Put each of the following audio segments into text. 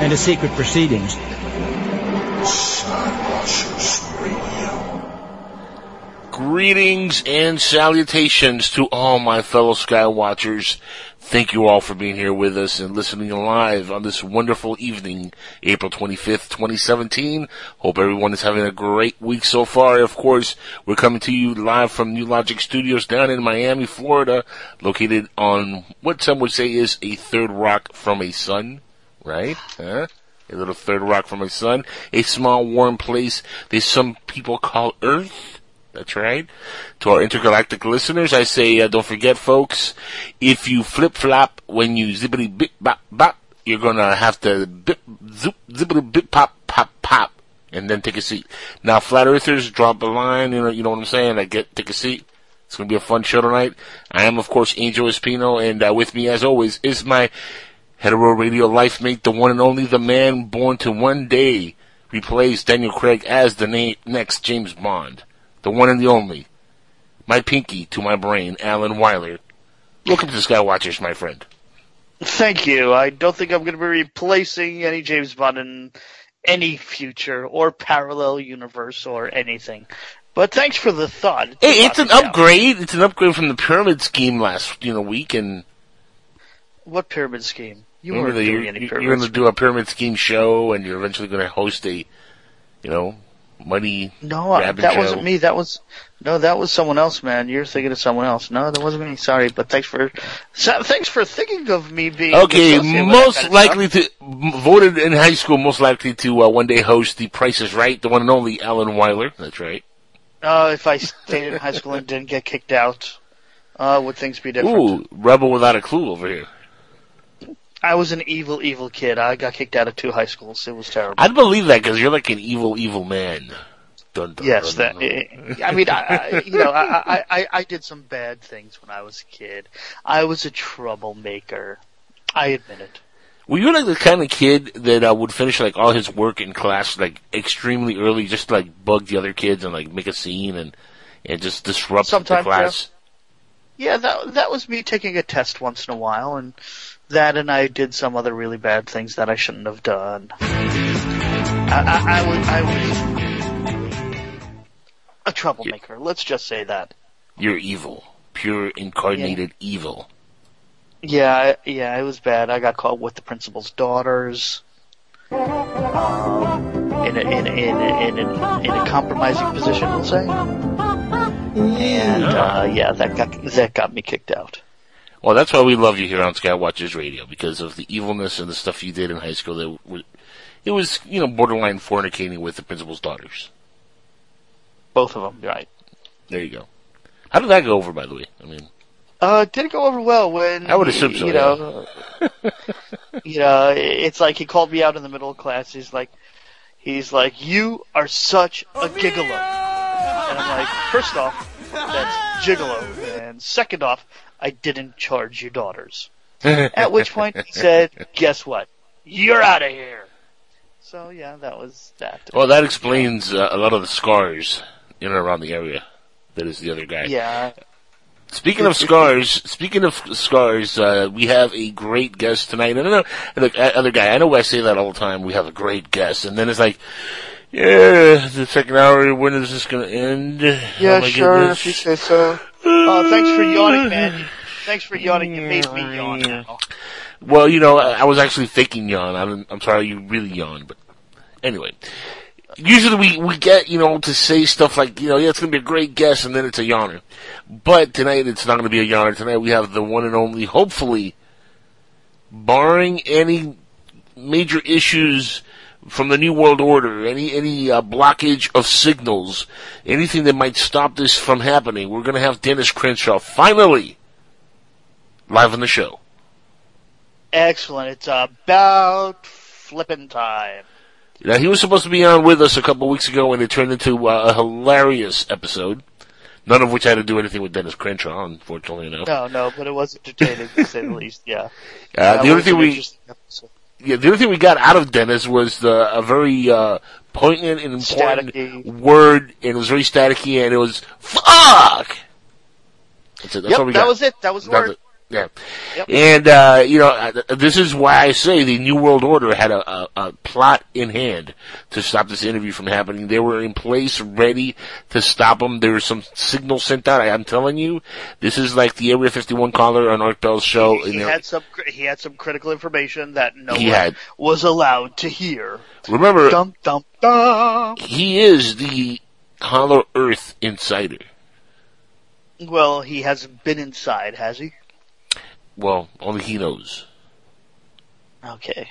and to secret proceedings. Greetings and salutations to all my fellow Skywatchers. Thank you all for being here with us and listening live on this wonderful evening, April 25th, 2017. Hope everyone is having a great week so far. Of course, we're coming to you live from New Logic Studios down in Miami, Florida, located on what some would say is a third rock from a sun, right? Huh? A little third rock from a sun. A small warm place that some people call Earth. That's right. To our intergalactic listeners, I say, uh, don't forget, folks, if you flip flop when you zippity bip bop bop, you're gonna have to bip zoop zippity bip pop pop pop, and then take a seat. Now, flat earthers, drop a line. You know, you know what I'm saying. I get take a seat. It's gonna be a fun show tonight. I am, of course, Angel Espino, and uh, with me, as always, is my hetero radio life mate, the one and only, the man born to one day replace Daniel Craig as the na- next James Bond the one and the only, my pinky to my brain, Alan Weiler. Welcome to Skywatchers, my friend. Thank you. I don't think I'm going to be replacing any James Bond in any future or parallel universe or anything. But thanks for the thought. It's, hey, it's an upgrade. It's an upgrade from the pyramid scheme last you know week. And what pyramid scheme? You weren't doing you're, any pyramid. You're going to do a pyramid scheme show, and you're eventually going to host a, you know, money. No, that show. wasn't me. That was no, that was someone else, man. You're thinking of someone else. No, that wasn't me. Sorry, but thanks for so, thanks for thinking of me being okay. Most likely to voted in high school, most likely to uh, one day host the Price is Right, the one and only Alan Weiler. That's right. Uh, if I stayed in high school and didn't get kicked out, uh, would things be different? Ooh, rebel without a clue over here. I was an evil, evil kid. I got kicked out of two high schools. It was terrible. I'd believe that because you're like an evil, evil man. Dun, dun, yes, dun, that. I mean, I, you know, I, I, I did some bad things when I was a kid. I was a troublemaker. I admit it. Were you like the kind of kid that uh, would finish like all his work in class like extremely early, just to, like bug the other kids and like make a scene and and just disrupt Sometimes, the class? Yeah. yeah, that that was me taking a test once in a while and that and I did some other really bad things that I shouldn't have done. I, I, I was, I was a troublemaker. Let's just say that. You're evil. Pure incarnated yeah. evil. Yeah, yeah, it was bad. I got caught with the principal's daughters. Um, in, a, in, a, in, a, in, a, in a compromising position, we'll say. And, uh, yeah, that got, that got me kicked out. Well, that's why we love you here on Skywatchers Radio because of the evilness and the stuff you did in high school. That it was, you know, borderline fornicating with the principal's daughters. Both of them, right? There you go. How did that go over, by the way? I mean, uh, did it go over well when I would assume so. You know, you know, it's like he called me out in the middle of class. He's like, he's like, you are such a gigolo, and I'm like, first off, that's gigolo, and second off, I didn't charge your daughters. At which point he said, guess what? You're out of here. So yeah, that was that. Well, that explains uh, a lot of the scars in and around the area. That is the other guy. Yeah. Speaking of scars, speaking of scars, uh, we have a great guest tonight. And I know, look, other guy, I know I say that all the time. We have a great guest, and then it's like, yeah, the second hour. When is this going to end? Yeah, oh sure, goodness. if you say so. Oh, thanks for yawning, man. Thanks for yawning. You made me yawn now. Well, you know, I, I was actually faking yawn. I'm, I'm sorry you really yawned, but anyway. usually we, we get, you know, to say stuff like, you know, yeah, it's going to be a great guest, and then it's a yawner. But tonight it's not going to be a yawner. Tonight we have the one and only, hopefully, barring any major issues from the New World Order, any any uh, blockage of signals, anything that might stop this from happening, we're going to have Dennis Crenshaw finally live on the show. Excellent. It's about flipping time. Now he was supposed to be on with us a couple weeks ago, and it turned into uh, a hilarious episode. None of which had to do anything with Dennis Crenshaw, unfortunately enough. No, no, but it was entertaining to say the least. Yeah. Uh, the only thing we. Yeah, the only thing we got out of Dennis was the, a very uh, poignant and important Staticky. word, and it was very staticky, and it was fuck. That's it. That's Yep, all we that got. was it. That was the word. Yeah. Yep. And, uh, you know, this is why I say the New World Order had a, a, a plot in hand to stop this interview from happening. They were in place, ready to stop them. There was some signal sent out. I, I'm telling you, this is like the Area 51 caller on Art Bell's show. He they're- had some. He had some critical information that no He one had. was allowed to hear. remember, Dum dum dum. he is the Hollow Earth Insider. Well, he hasn't been inside, has he? Well, only he knows. Okay.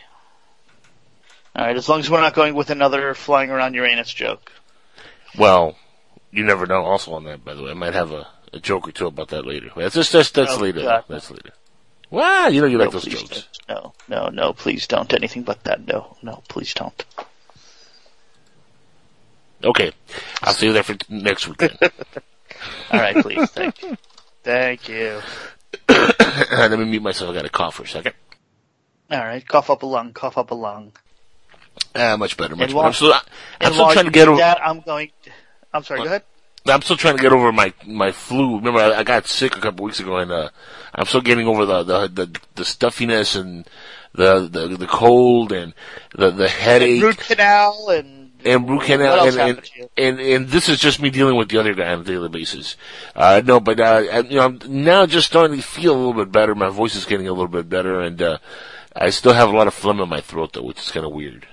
All right. As long as we're not going with another flying around Uranus joke. Well, you never know. Also on that, by the way, I might have a, a joke or two about that later. That's just that's, that's Oh, later. God. That's later. Well, you know you like those jokes. don't. No, no, no. Please don't. Anything but that. No, no. Please don't. Okay, I'll see you there for next week. Then. All right, please. Thank you. Thank you. Let me mute myself. I got to cough for a second. All right. Cough up a lung. Cough up a lung. Ah, much better. Much And better. while- I'm still, I'm still trying to get over. that. I'm going. I'm sorry. Go ahead. I'm still trying to get over my my flu. Remember, I, I got sick a couple weeks ago, and uh, I'm still getting over the the the, the stuffiness and the, the the cold and the the headache. Root canal and and root What canal, and and, happened to you? and and this is just me dealing with the other guy on a daily basis. Uh, no, but uh, I- you know, I'm now just starting to feel a little bit better. My voice is getting a little bit better, and uh, I still have a lot of phlegm in my throat, though, which is kind of weird.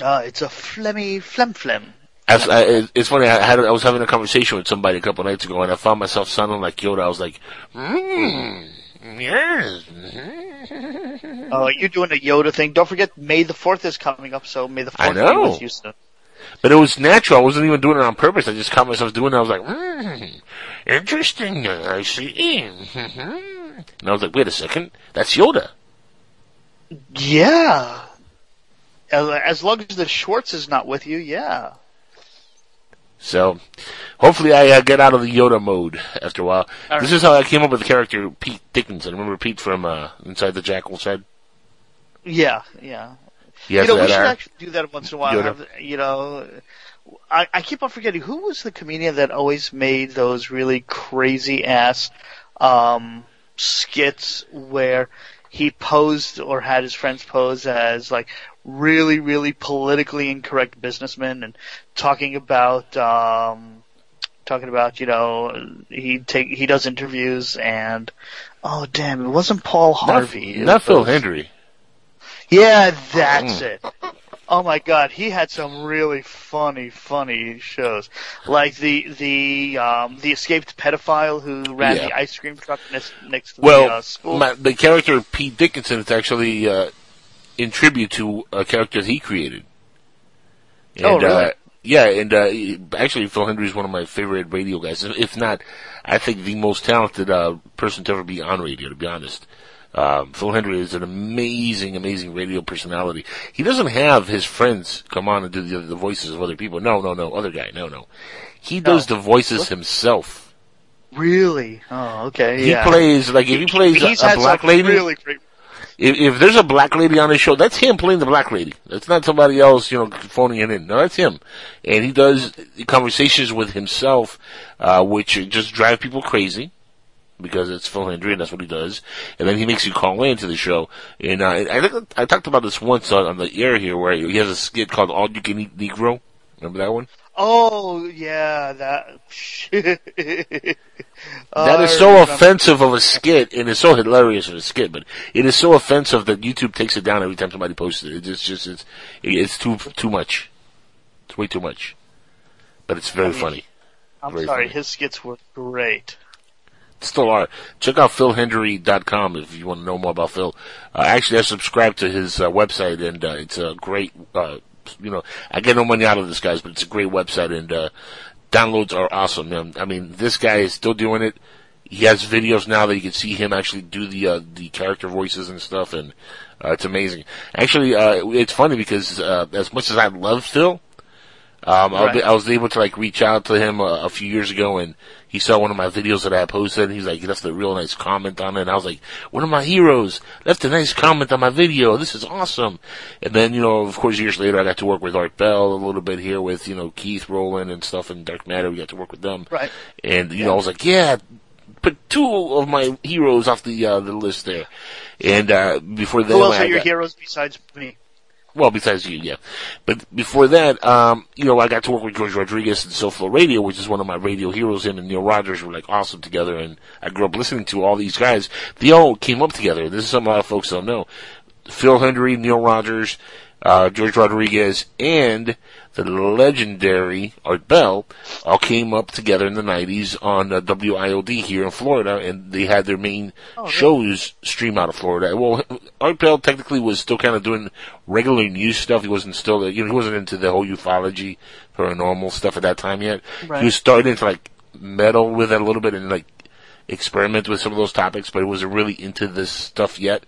Uh, it's a phlegmy phlegm phlegm. As, I, it's funny. I had I was having a conversation with somebody a couple nights ago, and I found myself sounding like Yoda. I was like, mm, "Yes." mm-hmm." Oh, you're doing a Yoda thing. Don't forget, May the Fourth is coming up, so May the I Fourth be know. with you soon. But it was natural. I wasn't even doing it on purpose. I just caught myself doing it. I was like, mm, interesting. I see. And I was like, wait a second. That's Yoda. Yeah. As long as the Schwartz is not with you, yeah. So, hopefully I uh, get out of the Yoda mode after a while. All this right. is how I came up with the character Pete Dickinson. Remember Pete from uh, Inside the Jackal's Head? Yeah, yeah. You know, we should hair. actually do that once in a while. Have, you know, I, I keep on forgetting who was the comedian that always made those really crazy ass um, skits where he posed or had his friends pose as like really, really politically incorrect businessmen and talking about um, talking about you know he take he does interviews and oh damn it wasn't Paul Harvey Not, not Phil Hendrie. yeah, that's Mm. it. Oh my god, he had some really funny, funny shows. Like the the um the escaped pedophile who ran Yeah. the ice cream truck next next to Well, the uh, school. my, the character Pete Dickinson is actually uh, in tribute to a character he created. And, Oh, really? Uh, yeah, and uh, actually, Phil Hendrie is one of my favorite radio guys. If if not, I think the most talented uh, person to ever be on radio. To be honest, um, Phil Hendrie is an amazing, amazing radio personality. He doesn't have his friends come on and do the, the voices of other people. No, no, no, other guy. No, no. He does the voices himself. really? Oh, okay. He yeah. plays like if he plays a, He's a had black lady. really great. If, if there's a black lady on his show, that's him playing the black lady. That's not somebody else, you know, phoning it in. No, that's him. And he does conversations with himself, uh, which just drive people crazy. Because it's Phil Hendrie and that's what he does. And then he makes you call into the show. And, uh, I think I talked about this once on, on the air here where he has a skit called All You Can Eat Negro. Remember that one? Oh yeah, that. That is so offensive of a skit, and it's so hilarious of a skit, but it is so offensive that YouTube takes it down every time somebody posts it. It's just, it's, it's too, too much. It's way too much. But it's very I mean, funny. I'm Very sorry, funny. his skits were great. Still are. Check out philhendrie.com if you want to know more about Phil. Uh, actually, I subscribe to his uh, website, and uh, it's a great. Uh, you know, I get no money out of this guys, but it's a great website, and uh, downloads are awesome. Man. I mean, this guy is still doing it. He has videos now that you can see him actually do the the character voices and stuff, and it's amazing. Actually, it's funny because as much as I love Phil, um, I, was, Right. I was able to like reach out to him uh, a few years ago, and he saw one of my videos that I posted. And he's like, he left a real nice comment on it. And I was like, one of my heroes left a nice comment on my video. This is awesome. And then, you know, of course, years later, I got to work with Art Bell a little bit here with you know Keith Rowland and stuff in Dark Matter. We got to work with them, Right. and you know, I was like, yeah, put two of my heroes off the uh, the list there. And uh, before that, Who else are your got- heroes besides me? Well, besides you, yeah. But before that, um, you know, I got to work with George Rodriguez and SoFlo Radio, which is one of my radio heroes. Him and Neil Rogers were like awesome together, and I grew up listening to all these guys. They all came up together. This is something a lot of folks don't know. Phil Hendrie, Neil Rogers, uh, George Rodriguez, and the legendary Art Bell all came up together in the 90s on uh, WIOD here in Florida, and they had their main shows stream out of Florida. Well, Art Bell technically was still kind of doing regular news stuff. He wasn't still, you know, he wasn't into the whole ufology, paranormal stuff at that time yet. Right. He was starting to like meddle with it a little bit and like experiment with some of those topics, but he wasn't really into this stuff yet.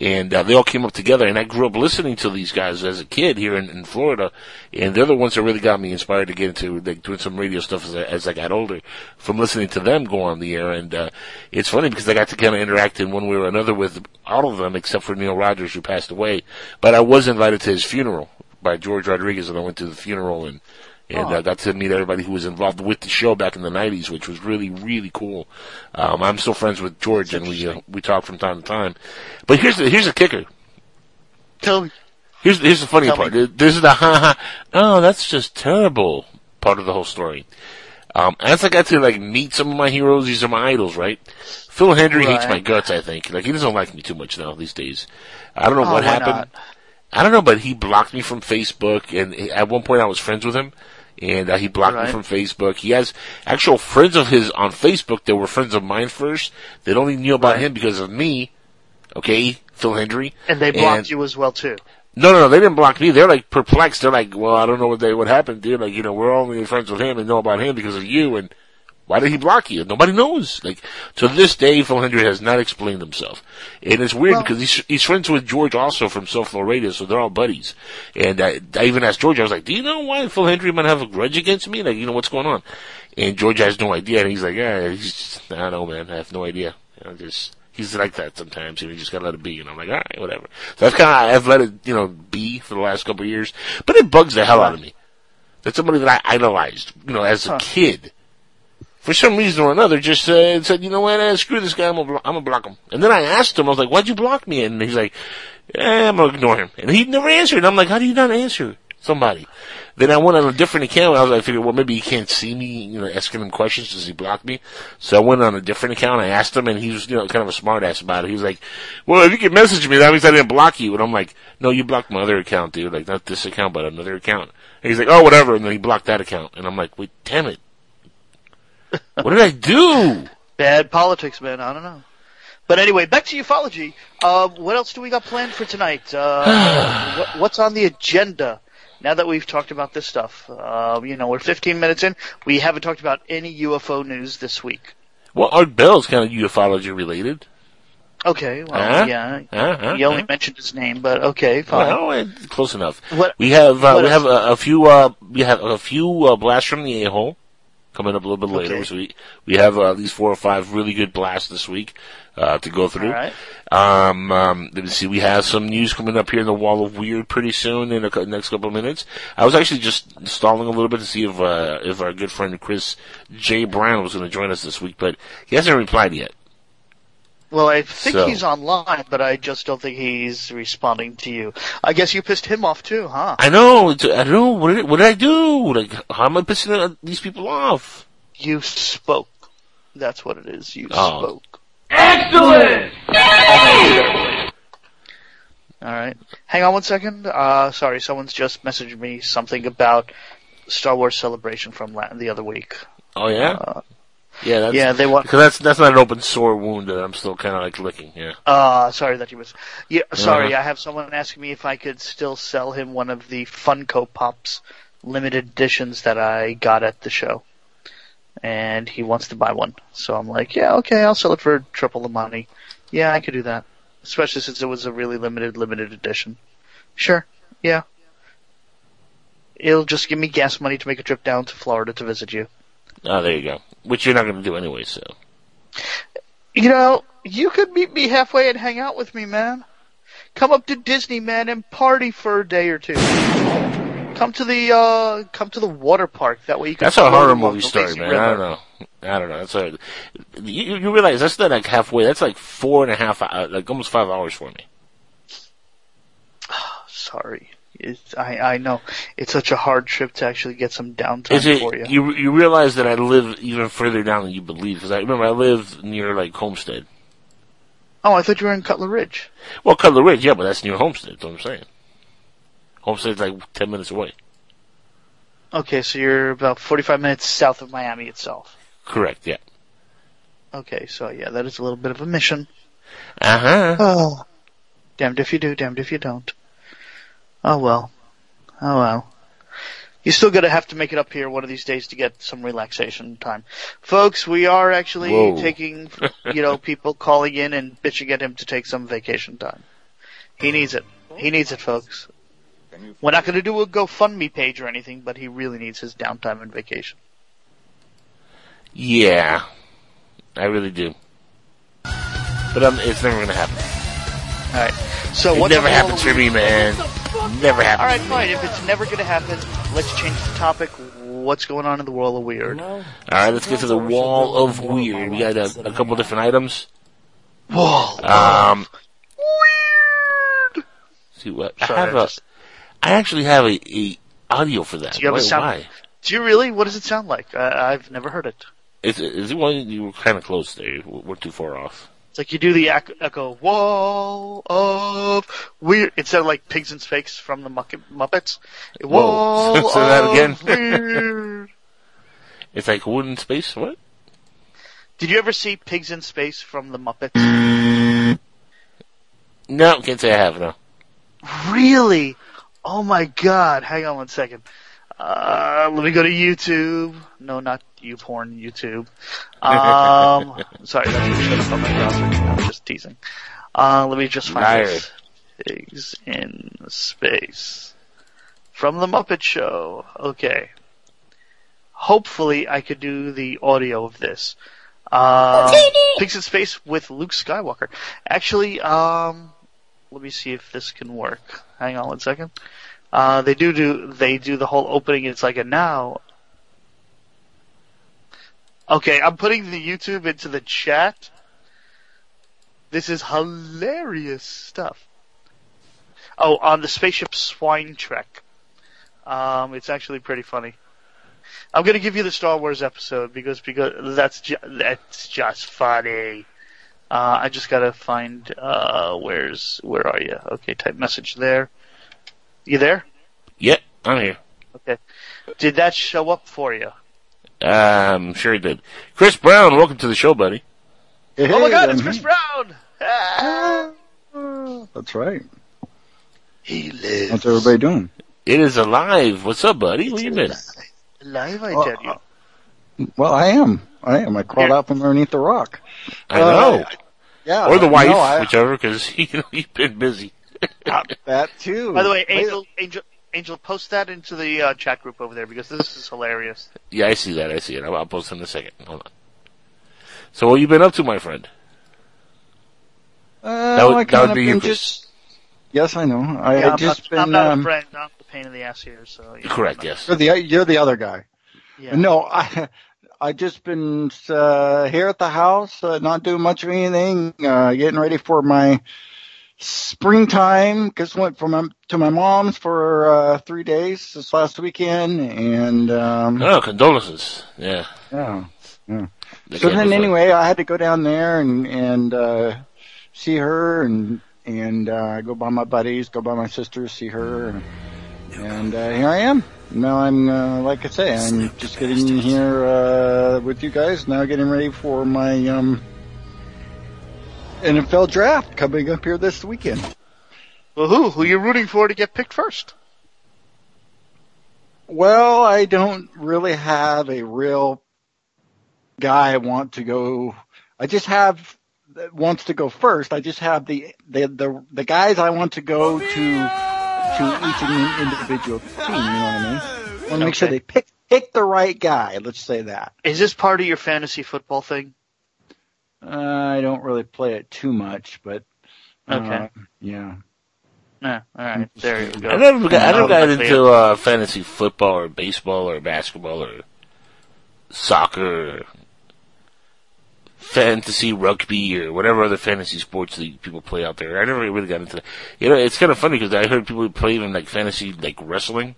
And uh, they all came up together, and I grew up listening to these guys as a kid here in, in Florida, and they're the ones that really got me inspired to get into like doing some radio stuff as I, as I got older from listening to them go on the air. And uh, it's funny because I got to kind of interact in one way or another with all of them, except for Neil Rogers who passed away. But I was invited to his funeral by George Rodriguez, and I went to the funeral and and Oh. uh, got to meet everybody who was involved with the show back in the '90s, which was really, really cool. Um, I'm still friends with George, and we uh, we talk from time to time. But here's the here's the kicker. Tell me. Here's here's the funny Tell part. me. This is the ha ha. Oh, that's just terrible part of the whole story. Um, as I got to like meet some of my heroes, these are my idols, right? Phil Hendrie hates my guts. I think like he doesn't like me too much now these days. I don't know Oh, what happened. not? I don't know, but he blocked me from Facebook, and at one point I was friends with him, and uh, he blocked me from Facebook. He has actual friends of his on Facebook that were friends of mine first. That only knew about Right. him because of me. Okay, Phil Hendrie. And they blocked you as well too. No, no, no, they didn't block me. They're like perplexed. They're like, well, I don't know what they what happened, dude. Like, you know, we're only friends with him and know about him because of you. And why did he block you? Nobody knows. Like, to this day, Phil Hendrie has not explained himself. And it's weird Well- because he's, he's friends with George also from SoFlo Radio, so they're all buddies. And I, I even asked George, I was like, do you know why Phil Hendrie might have a grudge against me? Like, you know, what's going on? And George has no idea. And he's like, yeah, he's just, I don't know, man. I have no idea. You know, just, he's like that sometimes, and you just gotta let it be. And I'm like, all right, whatever. So I've kind of I've let it, you know, be for the last couple of years. But it bugs the hell out of me. That's somebody that I idolized, you know, as a Huh. kid. For some reason or another, just uh, said, you know what, eh, screw this guy, I'm gonna, I'm gonna block him. And then I asked him, I was like, why'd you block me? And he's like, eh, I'm gonna ignore him. And he never answered. And I'm like, how do you not answer somebody? Then I went on a different account. I was like, I figured, well, maybe he can't see me, you know, asking him questions. Does he block me? So I went on a different account. I asked him, and he was, you know, kind of a smart ass about it. He was like, well, if you can message me, that means I didn't block you. And I'm like, no, you blocked my other account, dude. Like, not this account, but another account. And he's like, oh, whatever. And then he blocked that account. And I'm like, wait, damn it. What did I do? Bad politics, man. I don't know. But anyway, back to ufology. Uh, what else do we got planned for tonight? Uh, what, what's on the agenda? Now that we've talked about this stuff, uh, you know, we're 15 minutes in. We haven't talked about any UFO news this week. Well, Art Bell's kind of ufology related. Okay, well, Huh? yeah. Huh? Huh? You only Huh? mentioned his name, but okay, fine. Well, close enough. What- we have uh, we else? have a, a few uh, we have a few uh, blasts from the a hole coming up a little bit later. Okay. So we we have uh, at least four or five really good blasts this week uh, to go through. Right. Um, um, let me see. We have some news coming up here in the Wall of Weird pretty soon in the next couple of minutes. I was actually just stalling a little bit to see if uh, if our good friend Chris J Brown was going to join us this week, but he hasn't replied yet. Well, I think So- he's online, but I just don't think he's responding to you. I guess you pissed him off too, huh? I know. I don't know. What did, what did I do? Like, how am I pissing uh, these people off? You spoke. That's what it is. You Oh. spoke. Excellent! All right. Hang on one second. Uh, sorry, someone's just messaged me something about Star Wars Celebration from la- the other week. Oh yeah, Uh, yeah, that's, yeah, they want. because that's that's not an open sore wound that I'm still kind of like licking. Yeah. Uh, sorry that you was. Yeah, sorry. Uh-huh. I have someone asking me if I could still sell him one of the Funko Pops limited editions that I got at the show, and he wants to buy one. So I'm like, yeah, okay, I'll sell it for triple the money. Yeah, I could do that, especially since it was a really limited limited edition. Sure. Yeah. It'll just give me gas money to make a trip down to Florida to visit you. Oh, there you go. Which you're not going to do anyway. So. You know, you could meet me halfway and hang out with me, man. Come up to Disney, man, and party for a day or two. Come to the uh come to the water park. That way you can. That's a horror movie story, man. river. I don't know. I don't know. That's a, you, you realize that's not like halfway. That's like four and a half, hou- like almost five hours for me. Sorry, it's, I I know it's such a hard trip to actually get some downtime it for you. you? You realize that I live even further down than you believe? Because I remember I live near like Homestead. Oh, I thought you were in Cutler Ridge. Well, Cutler Ridge, yeah, but that's near Homestead. That's what I'm saying. Homestead's like ten minutes away. Okay, so you're about 45 minutes south of Miami itself. Correct. Yeah. Okay, so yeah, that is a little bit of a mission. Uh huh. Oh, damned if you do, damned if you don't. Oh well. Oh well. You're still gonna have to make it up here one of these days to get some relaxation time. Folks, we are actually Whoa. taking, you know, people calling in and bitching at him to take some vacation time. He needs it. He needs it, folks. We're not gonna do a GoFundMe page or anything, but he really needs his downtime and vacation. Yeah, I really do. But um, it's never gonna happen. Alright. So it what's never on the wall happens for me, man. Never happens. Alright, fine. If it's never gonna happen, let's change the topic. What's going on in the world of weird? All right, let's get to the wall of weird. We got a, a couple different items. Wall. Um, Weird. see what I have I a. just- I actually have a, a audio for that. Do you have a sound- why? Do you really? What does it sound like? I, I've never heard it. Is, is it one you were kind of close there? We're too far off. Like you do the ec- echo wall of weird instead of like pigs in space from the Muppets. Wall Whoa. Say that again. weird. It's like wooden space. What? Did you ever see Pigs in Space from the Muppets? No, can't say I have. No. Really? Oh my god! Hang on one second. Uh, let me go to YouTube. No, not YouPorn. YouTube. Um, sorry, that's what showed up on my browser. I'm just teasing. Uh, let me just find Liar. this. Pigs in space from the Muppet Show. Okay. Hopefully, I could do the audio of this. Um, Pigs in Space with Luke Skywalker. Actually, um, let me see if this can work. Hang on one second. Uh, they do do they do the whole opening. It's like a now. Okay, I'm putting the YouTube into the chat. This is hilarious stuff. Oh, on the spaceship Swine Trek. Um, it's actually pretty funny. I'm gonna give you the Star Wars episode because because that's ju- that's just funny. Uh, I just gotta find uh, where's where are you? Okay, type message there. You there? Yep, I'm here. Okay. Did that show up for you? Um, sure he did. Chris Brown, welcome to the show, buddy. Hey, oh my God, it's Chris here. Brown! Ah, That's right. he lives. What's everybody doing? It is alive. What's up, buddy? Where you been? Live, I tell you. Well, I am. I am. I crawled Here. out from underneath the rock. I Uh, know. Yeah. or the wife, no, I- whichever, because you know you've been busy. that too. By the way, Angel, Angel, Angel, post that into the uh, chat group over there because this is hilarious. Yeah, I see that. I see it. I'll, I'll post in a second. Hold on. So, what you been up to, my friend? Uh, That would- I that kinda would be you, been just. Yes, I know. I, Yeah, I I'm, just not, I'm been. not um, a friend. I'm the pain in the ass here. So you know, Correct. Yes. You're the you're the other guy. Yeah. No, I I just been uh, here at the house, uh, not doing much of anything, uh, getting ready for my springtime. Just went from my, to my mom's for uh, three days this last weekend, and um, Oh, condolences. Yeah. yeah. That So can't then, fun. anyway, I had to go down there and and uh, see her, and and uh, go by my buddies, go by my sister, see her, and And uh, here I am. Now I'm, uh, like I say, I'm just getting in here uh, with you guys. Now getting ready for my um, NFL draft coming up here this weekend. Well, who? Who are you rooting for to get picked first? Well, I don't really have a real guy I want to go. I just have that wants to go first. I just have the the the, the guys I want to go to to each individual team. You know what I mean? I want to make sure they pick pick the right guy. Let's say that. Is this part of your fantasy football thing? Uh, I don't really play it too much, but uh, Okay. yeah. Yeah, all right. There you go. I never got, I never got into uh, fantasy football or baseball or basketball or soccer or fantasy rugby or whatever other fantasy sports that people play out there. I never really got into that. You know, it's kind of funny because I heard people play even like fantasy like wrestling.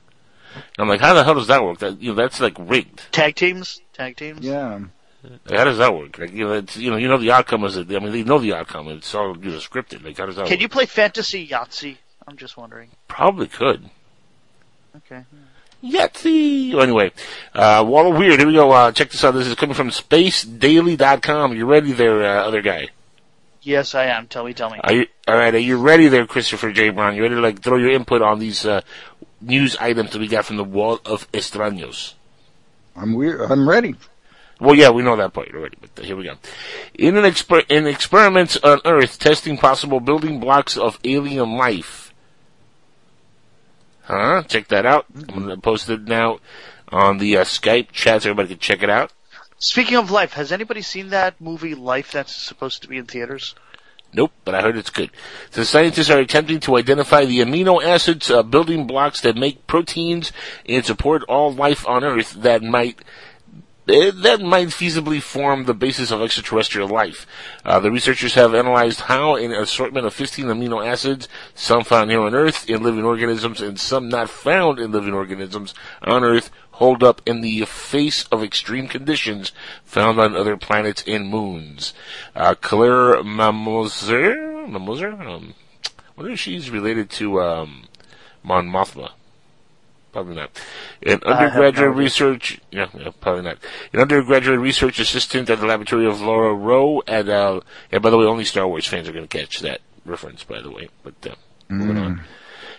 And I'm like, how the hell does that work? That you know, that's like rigged. Tag teams? Tag teams? Yeah. Like, how does that work? Like, you know, it's, you know, you know the outcome is. I mean, they know the outcome. It's all you know, scripted. Like, how does that Can work? you play fantasy Yahtzee? I'm just wondering. Probably could. Okay. Yahtzee! Anyway, uh, Wall of Weird, here we go. Uh, check this out. This is coming from spacedaily.com. You ready there, uh, other guy? Yes, I am. Tell me, tell me. Are you, alright, are you ready there, Christopher J. Brown? You ready to, like, throw your input on these, uh, news items that we got from the Wall of Extraños? I'm weird. I'm ready. Well, yeah, we know that part already, but here we go. In an exper- in experiments on Earth testing possible building blocks of alien life. Huh? Check that out. I'm gonna post it now on the uh, Skype chat so everybody can check it out. Speaking of life, has anybody seen that movie Life that's supposed to be in theaters? Nope, but I heard it's good. The scientists are attempting to identify the amino acids, uh, building blocks that make proteins and support all life on Earth that might eh, that might feasibly form the basis of extraterrestrial life. Uh, the researchers have analyzed how an assortment of 15 amino acids, some found here on Earth in living organisms and some not found in living organisms on Earth, hold up in the face of extreme conditions found on other planets and moons. Uh, Claire Mamoser, Mamoser, um, I wonder if she's related to um, Mon Mothma. Probably not. An undergraduate research, yeah, yeah, probably not. An undergraduate research assistant at the laboratory of Laura Rowe at, uh, and by the way, only Star Wars fans are going to catch that reference, by the way. But, uh, moving on.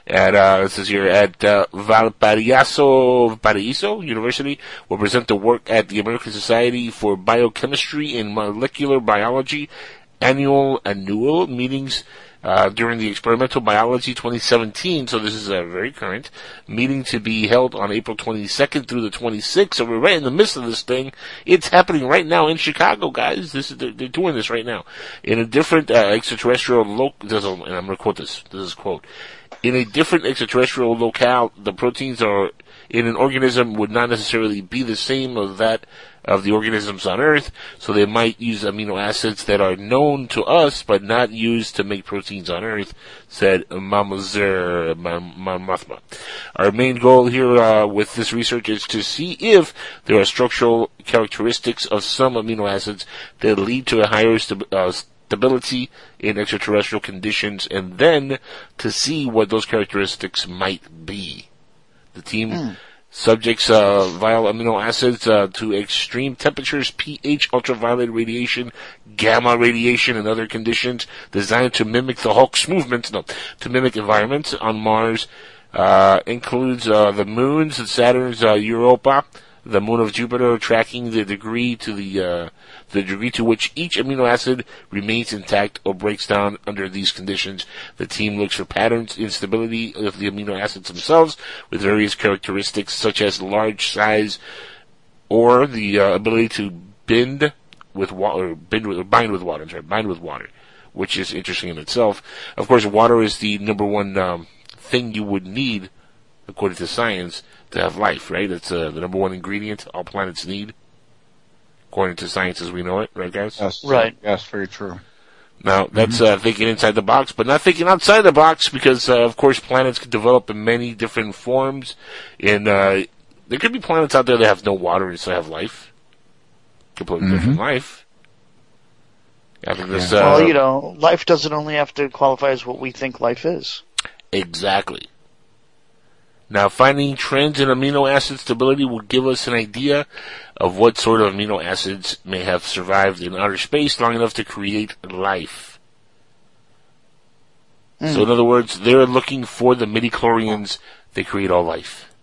At, uh, this is here at, uh, Valparaiso, Valparaiso University will present the work at the American Society for Biochemistry and Molecular Biology annual, annual meetings, uh, during the Experimental Biology 2017, so this is a very current meeting to be held on April 22nd through the 26th. So we're right in the midst of this thing. It's happening right now in Chicago, guys. This is they're, they're doing this right now in a different uh, extraterrestrial loc. There's a, and I'm going to quote this. This is quote. In a different extraterrestrial locale, the proteins are in an organism would not necessarily be the same of that of the organisms on Earth, so they might use amino acids that are known to us but not used to make proteins on Earth, said Mamazer Mathma. Our main goal here uh, with this research is to see if there are structural characteristics of some amino acids that lead to a higher uh, stability in extraterrestrial conditions, and then to see what those characteristics might be. The team subjects uh, vile amino acids uh, to extreme temperatures, pH, ultraviolet radiation, gamma radiation, and other conditions designed to mimic the Hulk's movements, no, to mimic environments on Mars. Uh, includes uh, the moons Saturn's uh, Europa, the moon of Jupiter, tracking the degree to the uh, the degree to which each amino acid remains intact or breaks down under these conditions. The team looks for patterns in stability of the amino acids themselves, with various characteristics such as large size or the uh, ability to bend with water, with, bind with water. I'm sorry, bind with water, which is interesting in itself. Of course, water is the number one um, thing you would need, according to science, to have life. Right? It's uh, the number one ingredient all planets need, according to science as we know it. Right, guys? Yes, Right. Yes, very true. Now, that's uh, thinking inside the box, but not thinking outside the box because, uh, of course, planets can develop in many different forms. And uh, there could be planets out there that have no water and still have life. Completely different life. After this, uh, well, you know, life doesn't only have to qualify as what we think life is. exactly. Now, finding trends in amino acid stability will give us an idea of what sort of amino acids may have survived in outer space long enough to create life. So, in other words, they're looking for the midichlorians that create all life.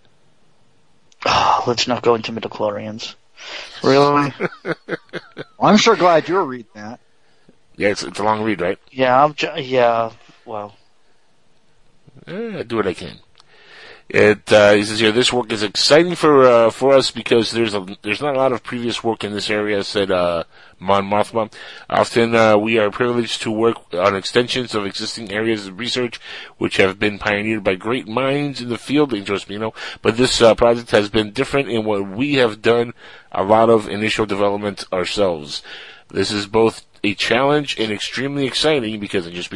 Oh, let's not go into midichlorians. Really? I'm sure glad you're reading that. Yeah, it's, it's a long read, right? yeah, I'm. Ju- yeah. Well, Eh, I do what I can. It uh, he says here this work is exciting for uh, for us because there's a there's not a lot of previous work in this area. Said uh, Mon Mothma. Often uh, we are privileged to work on extensions of existing areas of research which have been pioneered by great minds in the field. Me, you. But this uh, project has been different in what we have done a lot of initial development ourselves. This is both a challenge and extremely exciting because I'm just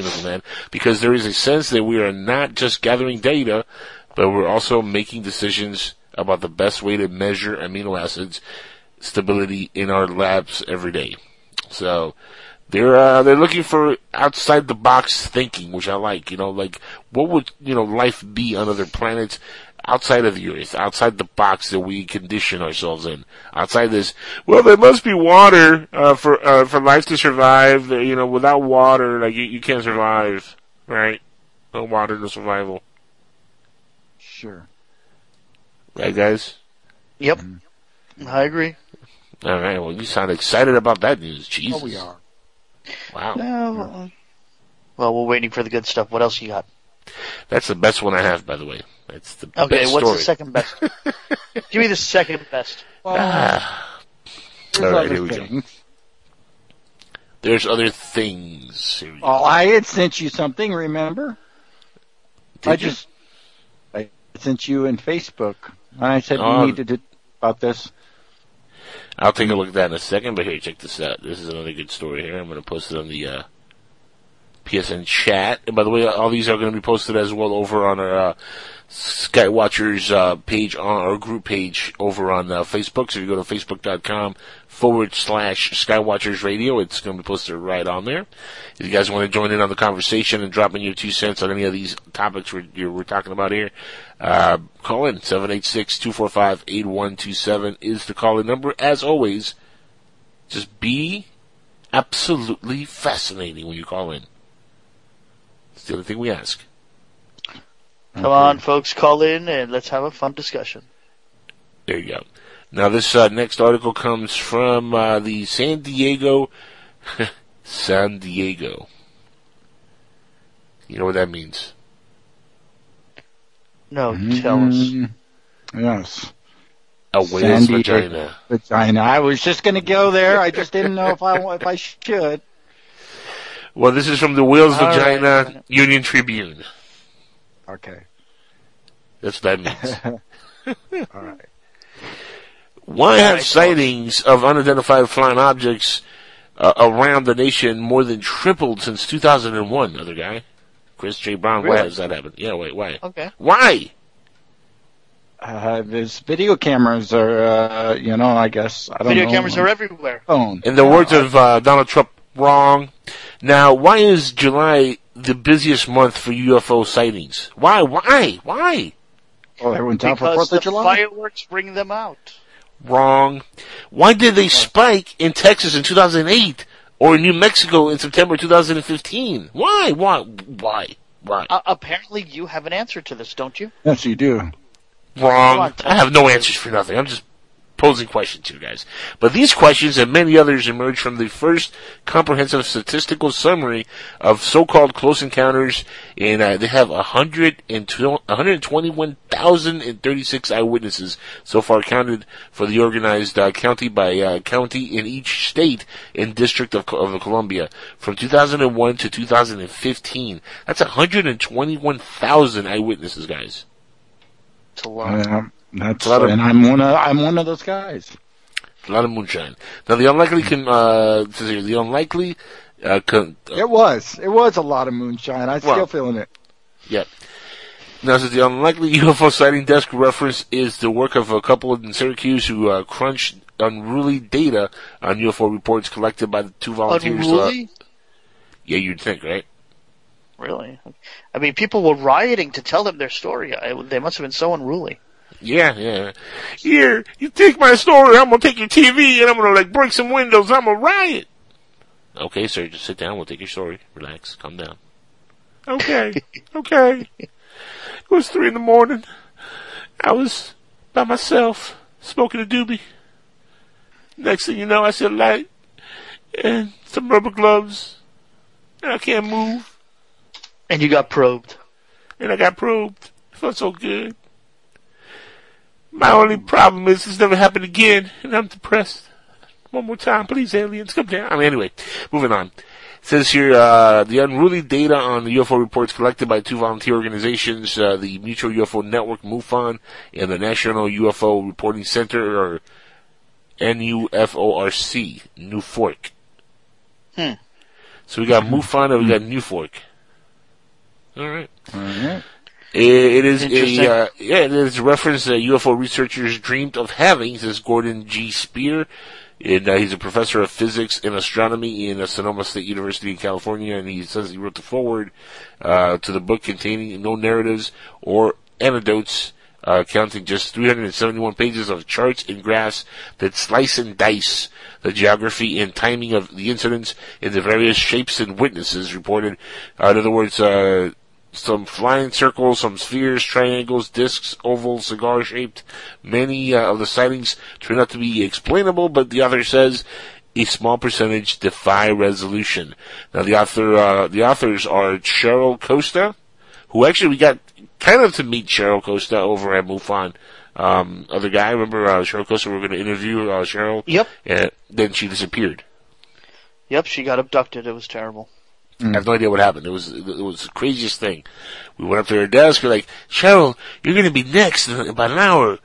because there is a sense that we are not just gathering data, but we're also making decisions about the best way to measure amino acids stability in our labs every day. So they're uh, they're looking for outside the box thinking, which I like. You know, like what would you know life be on other planets outside of the Earth, outside the box that we condition ourselves in, outside this. Well, there must be water uh, for uh, for life to survive. You know, without water, like you, you can't survive, right? No water, no survival, Sure. right, guys? yep. I agree. All right. Well, you sound excited about that news. Jesus. Oh, we are. Wow. No, uh, well, we're waiting for the good stuff. What else you got? That's the best one I have, by the way. That's the best one. Okay, best what's story. the second best? Give me the second best. Well, Ah. there's All right, other here we go. things. There's other things. Here we go. Oh, I had sent you something, remember? Did I you? just Sent you and Facebook, and I said we needed to about this. I'll take a look at that in a second, but here, check this out. This is another good story here. I'm going to post it on the uh, PSN chat. And by the way, all these are going to be posted as well over on our uh, Skywatchers uh, page, on our group page over on uh, Facebook. So if you go to facebook.com forward slash Skywatchers Radio, it's going to be posted right on there. If you guys want to join in on the conversation and drop in your two cents on any of these topics we're, we're talking about here, uh, call in 786-245-8127 is the call in number. As always, just be absolutely fascinating when you call in. It's the only thing we ask. Come on, folks, call in and let's have a fun discussion. There you go. Now this uh, next article comes from uh, the San Diego, San Diego. You know what that means? No, tell us. Yes. A San whale's Diego. vagina. Vagina. I was just going to go there. I just didn't know if I if I should. Well, this is from the Whale's All right. Vagina Union Tribune. Okay. That's what that means. All right. Why have sightings of unidentified flying objects uh, around the nation more than tripled since 2001? Other guy, Chris J. Brown. Why Really? has that happened? Yeah, wait, why? Okay. Why? Uh, there's video cameras are, uh, you know, I guess I don't Video know. cameras are everywhere. phone. In the words of uh, Donald Trump, wrong. Now, why is July the busiest month for UFO sightings? Why? Why? Why? Oh, everyone's out for Fourth the of July. fireworks bring them out. Wrong. Why did they spike in Texas in 2008 or in New Mexico in September 2015? Why? Why? Why? Why? Uh, apparently, you have an answer to this, don't you? Yes, you do. Wrong. I have no answers for nothing. I'm just posing questions to you guys. But these questions and many others emerge from the first comprehensive statistical summary of so-called close encounters, and uh, they have 121,036 eyewitnesses so far counted for the organized uh, county by uh, county in each state and district of, of Columbia from 2001 to 2015. That's 121,000 eyewitnesses, guys. It's a lot. Um, that's a lot of- and I'm one of I'm one of those guys. A lot of moonshine. Now the unlikely can uh it says here, the unlikely uh, con- uh It was it was a lot of moonshine. I'm Well- still feeling it. yeah. Now it says the unlikely UFO sighting desk reference is the work of a couple in Syracuse who uh, crunched unruly data on UFO reports collected by the two volunteers. uh, Unruly? yeah, you'd think, right? really. I mean, people were rioting to tell them their story. I, they must have been so unruly. Yeah, yeah. Here, you take my story, I'm gonna take your TV and I'm gonna like break some windows, I'm a riot. Okay, sir, just sit down, we'll take your story. Relax, calm down. Okay, okay. It was three in the morning. I was by myself, smoking a doobie. Next thing you know, I see a light and some rubber gloves, and I can't move. And you got probed. And I got probed. It felt so good. My only problem is this never happened again, and I'm depressed. One more time, please, aliens, come down. I mean, anyway, moving on. It says here, uh, the unruly data on the UFO reports collected by two volunteer organizations, uh, the Mutual UFO Network, MUFON, and the National UFO Reporting Center, or NUFORC, New Fork. Hmm. So we got MUFON and we got New Fork. Alright. Alright. It, it is a, uh, yeah, it is a reference that UFO researchers dreamed of having, says Gordon G. Spear. And uh, he's a professor of physics and astronomy in uh, Sonoma State University in California, and he says he wrote the foreword uh, to the book containing no narratives or anecdotes, uh, counting just 371 pages of charts and graphs that slice and dice the geography and timing of the incidents and the various shapes and witnesses reported. Uh, in other words, uh, some flying circles, some spheres, triangles, discs, oval, cigar-shaped. Many uh, of the sightings turn out to be explainable, but the author says a small percentage defy resolution. Now, the author, uh, the authors are Cheryl Costa, who actually we got kind of to meet Cheryl Costa over at MUFON. Um, other guy, remember uh, Cheryl Costa? We were going to interview uh, Cheryl. Yep. And then she disappeared. Yep, she got abducted. It was terrible. I have mm. no idea what happened. It was it was the craziest thing. We went up to her desk. We're like, Cheryl, you're going to be next in about an hour,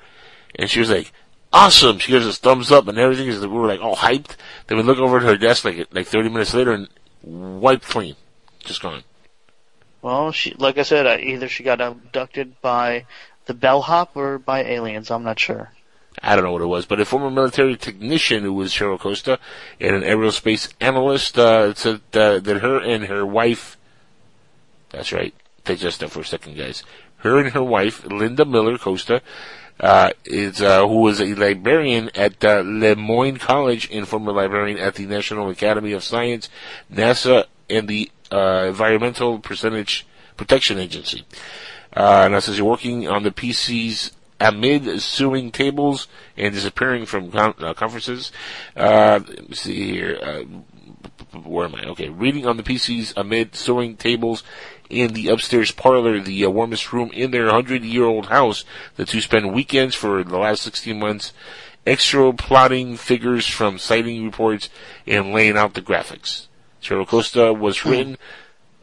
and she was like, awesome. She gives us thumbs up and everything. We were like all hyped. Then we look over at her desk like like 30 minutes later and wiped clean, just gone. Well, she, like I said, either she got abducted by the bellhop or by aliens. I'm not sure. I don't know what it was, but a former military technician who was Cheryl Costa and an aerospace analyst uh, said uh, that her and her wife. That's right. Take just that for a second, guys. Her and her wife, Linda Miller Costa, uh, is uh, who was a librarian at uh, Le Moyne College and former librarian at the National Academy of Science, NASA, and the uh, Environmental Percentage Protection Agency. Uh, you're working on the PCs amid suing tables and disappearing from con- uh, conferences. Uh, let me see here. Uh, where am I? Okay, reading on the PCs amid sewing tables in the upstairs parlor, the uh, warmest room in their hundred-year-old house. The two spend weekends for the last 16 months, extra plotting figures from sighting reports and laying out the graphics. Cheryl Costa was written.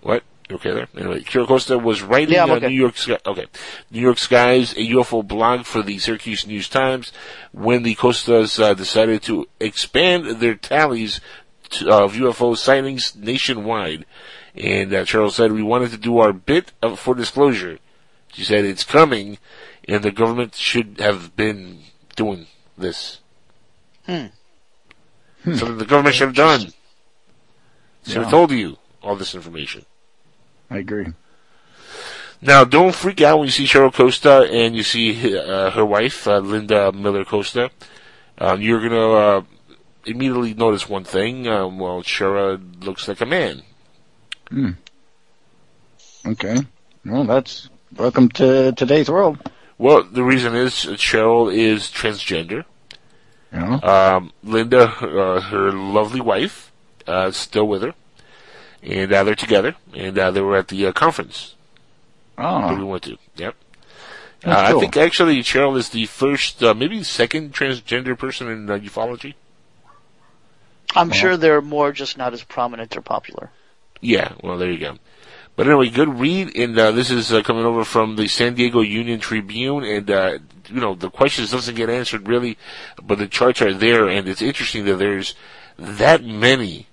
What? You okay there? Anyway, Cheryl Costa was writing Yeah, uh, okay. New York Sky. Okay, New York Skies, a UFO blog for the Syracuse News Times. When the Costas uh, decided to expand their tallies to, of UFO sightings nationwide, and uh, Cheryl said we wanted to do our bit of, for disclosure. She said it's coming, and the government should have been doing this. Hmm. Something the government should have done. Should have told you all this information. I agree. Now, don't freak out when you see Cheryl Costa and you see uh, her wife, uh, Linda Miller Costa. Um, you're gonna uh, immediately notice one thing. Um, well, Cheryl looks like a man. Hmm. Okay. Well, that's welcome to today's world. Well, the reason is Cheryl is transgender. Yeah. Um, Linda, uh, her lovely wife, uh, is still with her, and uh, they're together, and uh, they were at the uh, conference that we Oh, went to. Yep. Uh, That's I think actually Cheryl is the first, uh, maybe second transgender person in uh, ufology. I'm Uh-huh. sure they're more just not as prominent or popular. Yeah, well, there you go. But anyway, good read, and uh, this is uh, coming over from the San Diego Union Tribune, and uh, you know the questions doesn't get answered really, but the charts are there, and it's interesting that there's that many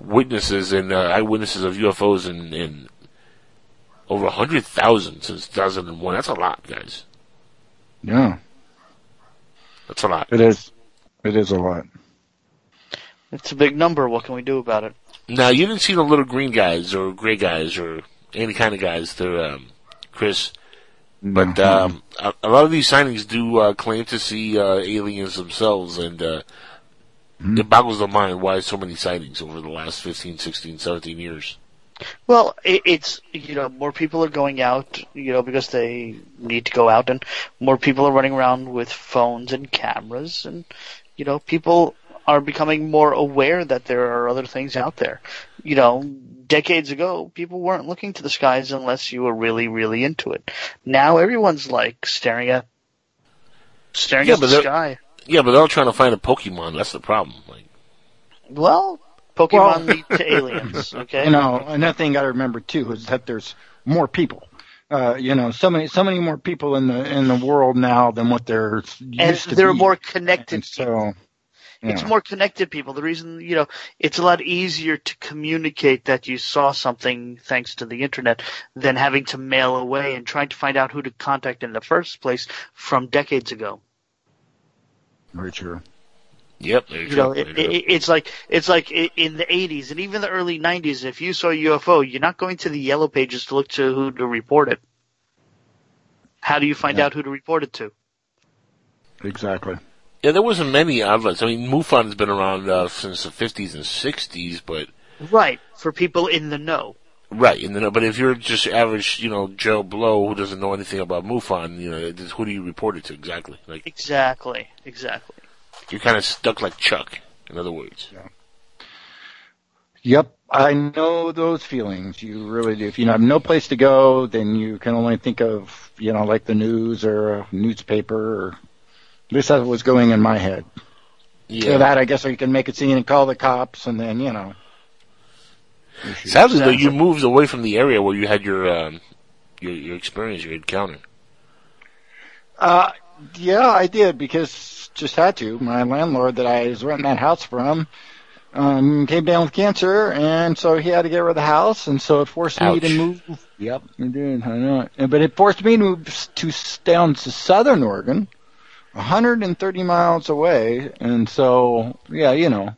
witnesses and uh, eyewitnesses of UFOs in, and over a hundred thousand since 2001. That's a lot, guys. yeah. That's a lot. It is. It is a lot. It's a big number. What can we do about it? Now you didn't see the little green guys or gray guys or any kind of guys there, um, Chris. But um, a, a lot of these sightings do uh, claim to see uh, aliens themselves, and uh, Mm-hmm. it boggles the mind why so many sightings over the last 15, 16, 17 years. Well, it, it's you know more people are going out, you know, because they need to go out, and more people are running around with phones and cameras, and you know, people are becoming more aware that there are other things out there. You know, decades ago, people weren't looking to the skies unless you were really, really into it. Now everyone's like staring at staring Yeah, at the sky. Yeah, but they're all trying to find a Pokemon. That's the problem. Like, Well, Pokemon Well- lead to aliens. Okay, You know, another thing you got to remember too is that there's more people. Uh, you know, so many, so many more people in the in the world now than what there used and to there are be. more connected. And so, It's yeah. more connected people. The reason, you know, it's a lot easier to communicate that you saw something thanks to the internet than having to mail away and trying to find out who to contact in the first place from decades ago. Very true. yep, there You know, it, it, it's like it's like in the 80s and even the early 90s. If you saw a UFO, you're not going to the yellow pages to look to who to report it. How do you find Yeah. out who to report it to? Exactly. Yeah, there wasn't many outlets. I mean, MUFON's been around uh, since the 50s and 60s, but Right for people in the know. Right. And then, but if you're just average, you know, Joe Blow who doesn't know anything about MUFON, you know, who do you report it to exactly? Like Exactly, exactly. you're kind of stuck like Chuck. In other words, Yep, I know those feelings. You really do. If you have no place to go, then you can only think of, you know, like the news or a newspaper or at least that was going in my head. yeah. So that I guess or you can make a scene and call the cops and then, you know. Shoot. Sadly, though, you moved away from the area where you had your um, your your experience, your encounter. Uh, yeah, I did because just had to. My landlord that I was renting that house from um, came down with cancer, and so he had to get rid of the house, and so it forced me to move. Yep, it did. I know it. But it forced me to move to down to Southern Oregon, 130 miles away, and so yeah, you know,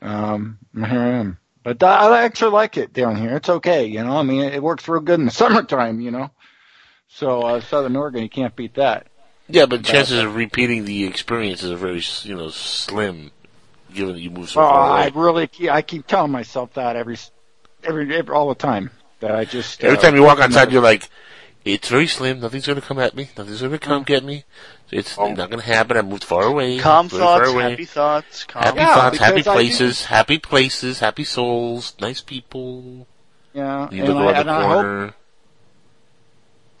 um, here I am. But I actually like it down here. It's okay, you know. I mean, it works real good in the summertime, you know. So uh, Southern Oregon, you can't beat that. Yeah, but chances of repeating the experience is very, you know, slim, given that you move so Oh, far I really, keep, I keep telling myself that every, every, every all the time. That I just Every uh, time you walk outside, you're like, "It's very slim. Nothing's going to come at me. Nothing's going to come get me. It's oh. not going to happen. I moved far away. Calm very far thoughts, away. happy thoughts, calm Happy Yeah, thoughts, happy because I do- places, happy places, happy souls, nice people. yeah, You and, look I, around the I hope,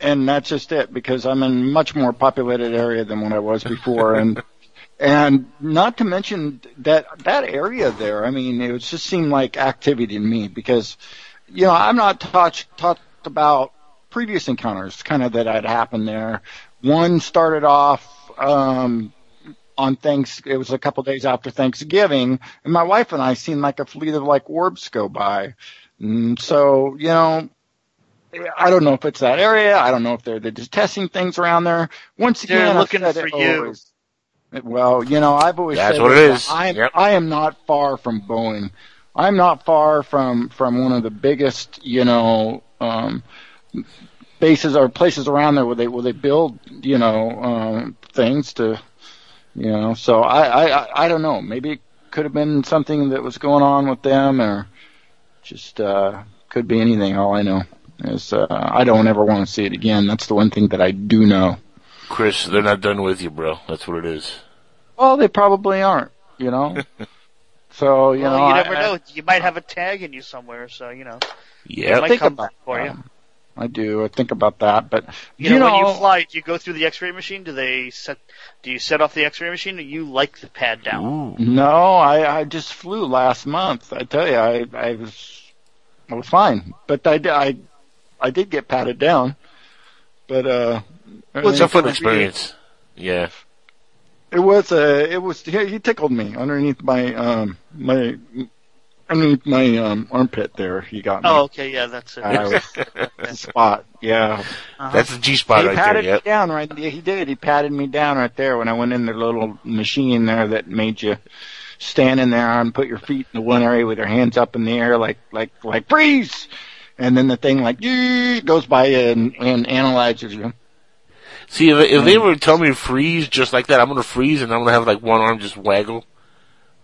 and that's just it because I'm in a much more populated area than when I was before, and and not to mention that that area there. I mean, it just seemed like activity to me because you know I'm not taught talked about previous encounters kind of that had happened there. One started off um, on thanks. It was a couple days after Thanksgiving, and my wife and I seen like a fleet of like orbs go by. And so you know, I don't know if it's that area. I don't know if they're, they're just testing things around there. Once They're again, looking for it you. always- Well, you know, I've always That's said what it that is. I'm, Yep. I am not far from Boeing. I'm not far from from one of the biggest, you know, um, bases or places around there where they where they build, you know, um, things to, you know. So I, I I- I don't know. Maybe it could have been something that was going on with them, or just uh, could be anything. All I know is uh, I don't ever want to see it again. That's the one thing that I do know. Chris, they're not done with you, bro. That's what it is. Well, they probably aren't, you know. so you well, know, you never I, know. You might have a tag in you somewhere, so you know. Yeah. Might think come about back for you. um, I do. I think about that, but You, know, when you fly, do you go through the X-ray machine? Do they set? Do you set off the X-ray machine? Or you like the pad down? Ooh. No, I I just flew last month. I tell you, I I was I was fine, but I did I I did get patted down, but uh, It's it, a fun experience. Yeah. it was a it was he, he tickled me underneath my um my underneath my um armpit there. You got me. Oh, okay, yeah, that's it. I was the spot. Yeah, Uh-huh. That's the G spot he right there. He patted Yep. me down right. yeah, He did. He patted me down right there when I went in the little machine there that made you stand in there and put your feet in the one area with your hands up in the air, like like like freeze, and then the thing like goes by and and analyzes you. See, if, if they were to tell me to freeze just like that, I'm gonna freeze and I'm gonna have like one arm just waggle,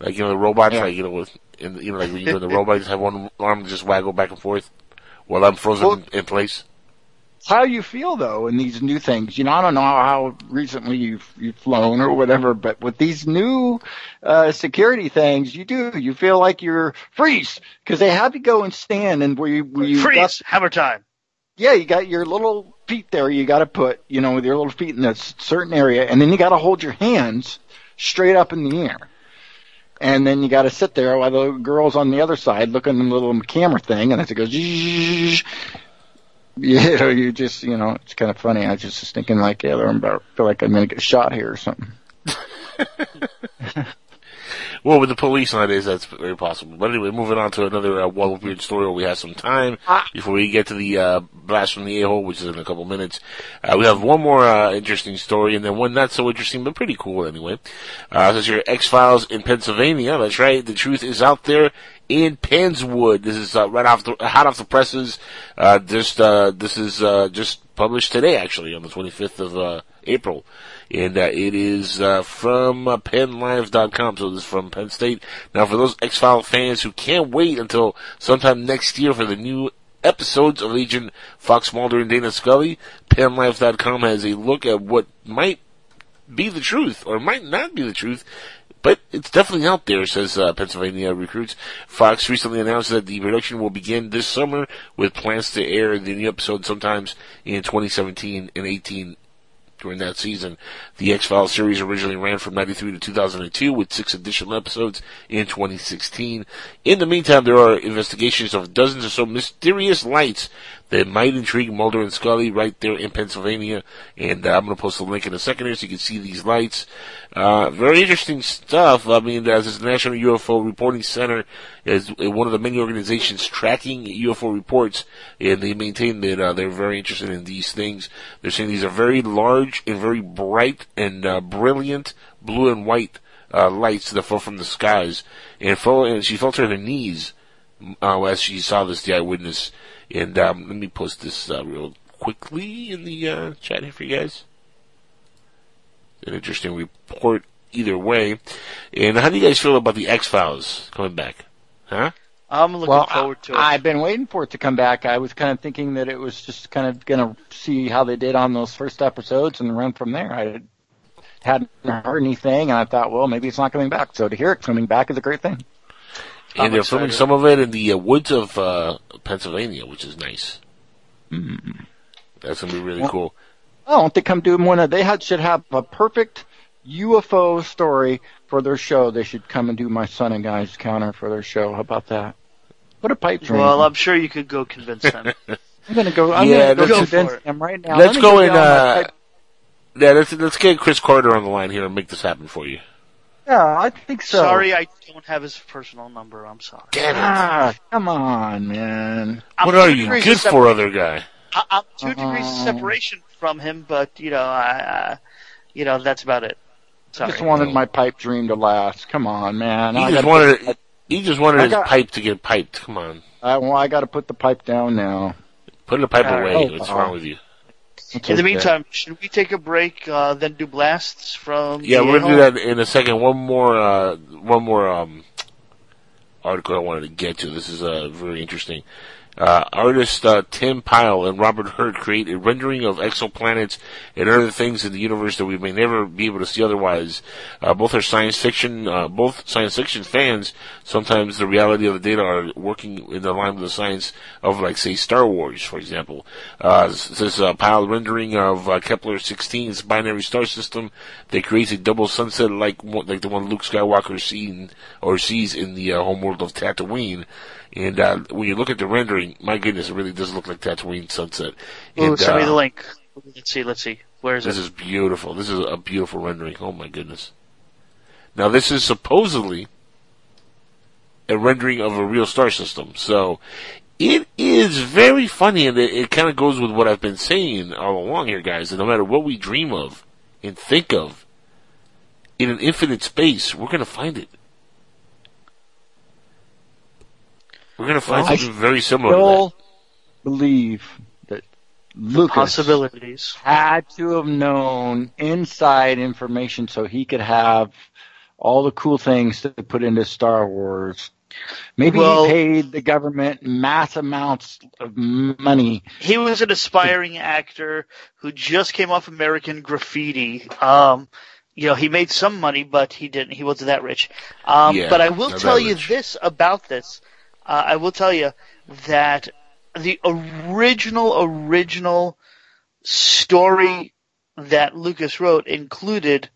like you know the robots, Yeah. like you know with in, you know like when you go in the robot, just have one arm just waggle back and forth while I'm frozen Well- in place. It's how you feel though in these new things. You know, I don't know how recently you've you've flown or whatever, but with these new uh security things, you do. You feel like you're freeze because they have you go and stand and where you where you got- Freeze. Hammer time. yeah, you got your little feet there. You got to put, you know, with your little feet in a s- certain area, and then you got to hold your hands straight up in the air. And then you got to sit there while the girl's on the other side looking at the little camera thing, and as it goes, zzzz, you know, you just, you know, it's kind of funny. I just was thinking like, yeah, I'm about, feel like I'm gonna get shot here or something. Well, with the police nowadays, that's very possible. But anyway, moving on to another uh, Wall of Weird story where we have some time before we get to the uh, blast from the a-hole, which is in a couple minutes. Uh, we have one more uh, interesting story, and then one not so interesting, but pretty cool anyway. Uh, this is your X-Files in Pennsylvania. That's right. The truth is out there in Penn's Woods. This is uh, right off the hot off the presses. Uh, just uh, this is uh, just published today, actually, on the 25th of uh, April and uh, it is uh, from uh, PennLive.com. So this is from Penn State. Now, for those X File fans who can't wait until sometime next year for the new episodes of Agent Fox Mulder and Dana Scully, PennLive.com has a look at what might be the truth or might not be the truth. But it's definitely out there, says uh, Pennsylvania Recruits. Fox recently announced that the production will begin this summer with plans to air the new episode sometimes in 2017 and 18 during that season. The X-Files series originally ran from 93 to 2002 with six additional episodes in 2016. In the meantime, there are investigations of dozens or so mysterious lights that might intrigue Mulder and Scully right there in Pennsylvania. And uh, I'm going to post a link in a second here so you can see these lights. Uh, very interesting stuff. I mean, as this National UFO Reporting Center is one of the many organizations tracking UFO reports, and they maintain that uh, they're very interested in these things. They're saying these are very large and very bright and uh, brilliant blue and white uh, lights that fall from the skies. And, and she fell to her knees uh, as she saw this, the eyewitness. And um, let me post this uh, real quickly in the uh, chat here for you guys. An interesting report either way. And how do you guys feel about the X Files coming back? Huh? I'm looking well, forward to it. I, I've been waiting for it to come back. I was kind of thinking that it was just kind of going to see how they did on those first episodes and run from there. I hadn't heard anything, and I thought, well, maybe it's not coming back. So to hear it coming back is a great thing. And I'm they're filming some of it in the uh, woods of uh, Pennsylvania, which is nice. That's gonna be really Well- cool. Oh, don't they come do one of, they had, should have a perfect UFO story for their show. They should come and do my son and guy's counter for their show. How about that? What a pipe dream. well, I'm sure you could go convince them. I'm gonna go. I'm Yeah, gonna go let's- convince Go for it. him right now. let's Let go get and uh, yeah, let's let's get Chris Carter on the line here and make this happen for you. Yeah, I think so. Sorry, I don't have his personal number. I'm sorry. Damn it! Ah, come on, man. I'm what are you good of sep- for, other guy? I, I'm two degrees of Uh-huh. separation from him, but you know, I, uh, you know, that's about it. I Sorry. just wanted my pipe dream to last. Come on, man. He I just wanted put- he just wanted I his pipe to get piped. Come on, I, well, I got to put the pipe down now. put the pipe All away. right. What's Oh, wrong with you? In the okay. meantime, should we take a break, uh, then do blasts from? Yeah, we're gonna do that in a second. One more, uh, one more um, article I wanted to get to. This is uh, very interesting. Uh, artist uh, Tim Pyle and Robert Hurt create a rendering of exoplanets and other things in the universe that we may never be able to see otherwise. Uh, both are science fiction, uh, both science fiction fans. Sometimes the reality of the data are working in the line with the science of, like, say, Star Wars, for example. Uh, this is a Pyle rendering of uh, Kepler 16's binary star system that creates a double sunset like like the one Luke Skywalker seen or sees in the uh, homeworld of Tatooine. And uh, when you look at the rendering, my goodness, it really does look like Tatooine sunset. Ooh, And, send me uh, the link. Let's see. Let's see. Where is it? This is beautiful. This is a beautiful rendering. Oh my goodness. Now this is supposedly a rendering of a real star system. So it is very funny and it, it kind of goes with what I've been saying all along here, guys. And no matter what we dream of and think of in an infinite space, we're going to find it. We're gonna find Well, I something very similar to that. Still believe that Lucas Possibilities. had to have known inside information so he could have all the cool things to put into Star Wars. Maybe Well- he paid the government mass amounts of money. He was an aspiring actor who just came off American Graffiti. Um, you know, he made some money, but he didn't. He wasn't that rich. Um, Yeah, but I will tell you rich. this about this. Uh, I will tell you that the original, original story that Lucas wrote included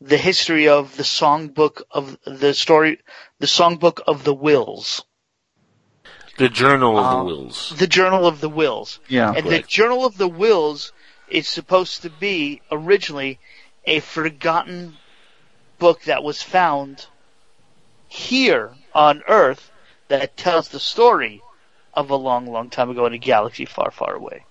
the history of the songbook of the story, the songbook of the Whills. The Journal of Um, the Whills. The Journal of the Whills. Yeah. And the Journal of the Whills is supposed to be originally a forgotten book that was found here on Earth that tells the story of a long, long time ago in a galaxy far, far away.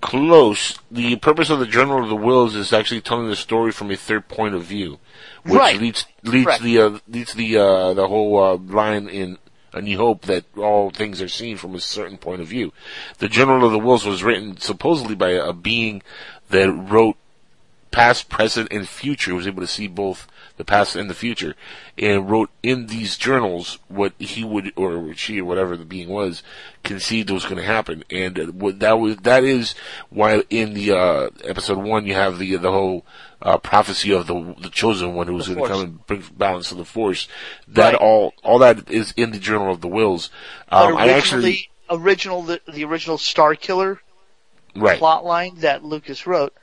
Close. The purpose of the Journal of the Whills is actually telling the story from a third point of view, which Right. leads leads Correct. the uh, leads the uh, the whole uh, line in A New Hope that all things are seen from a certain point of view. The Journal of the Whills was written supposedly by a being that wrote past, present, and future. Was able to see both the past and the future, and wrote in these journals what he would or she or whatever the being was conceived was going to happen. And what that was that is why in the uh, episode one you have the the whole. Uh, prophecy of the the chosen one who was going to come and bring balance to the force. That Right. all all that is in the Journal of the Whills. Um, I actually originally, original, the, the original Star Killer right. plot line that Lucas wrote,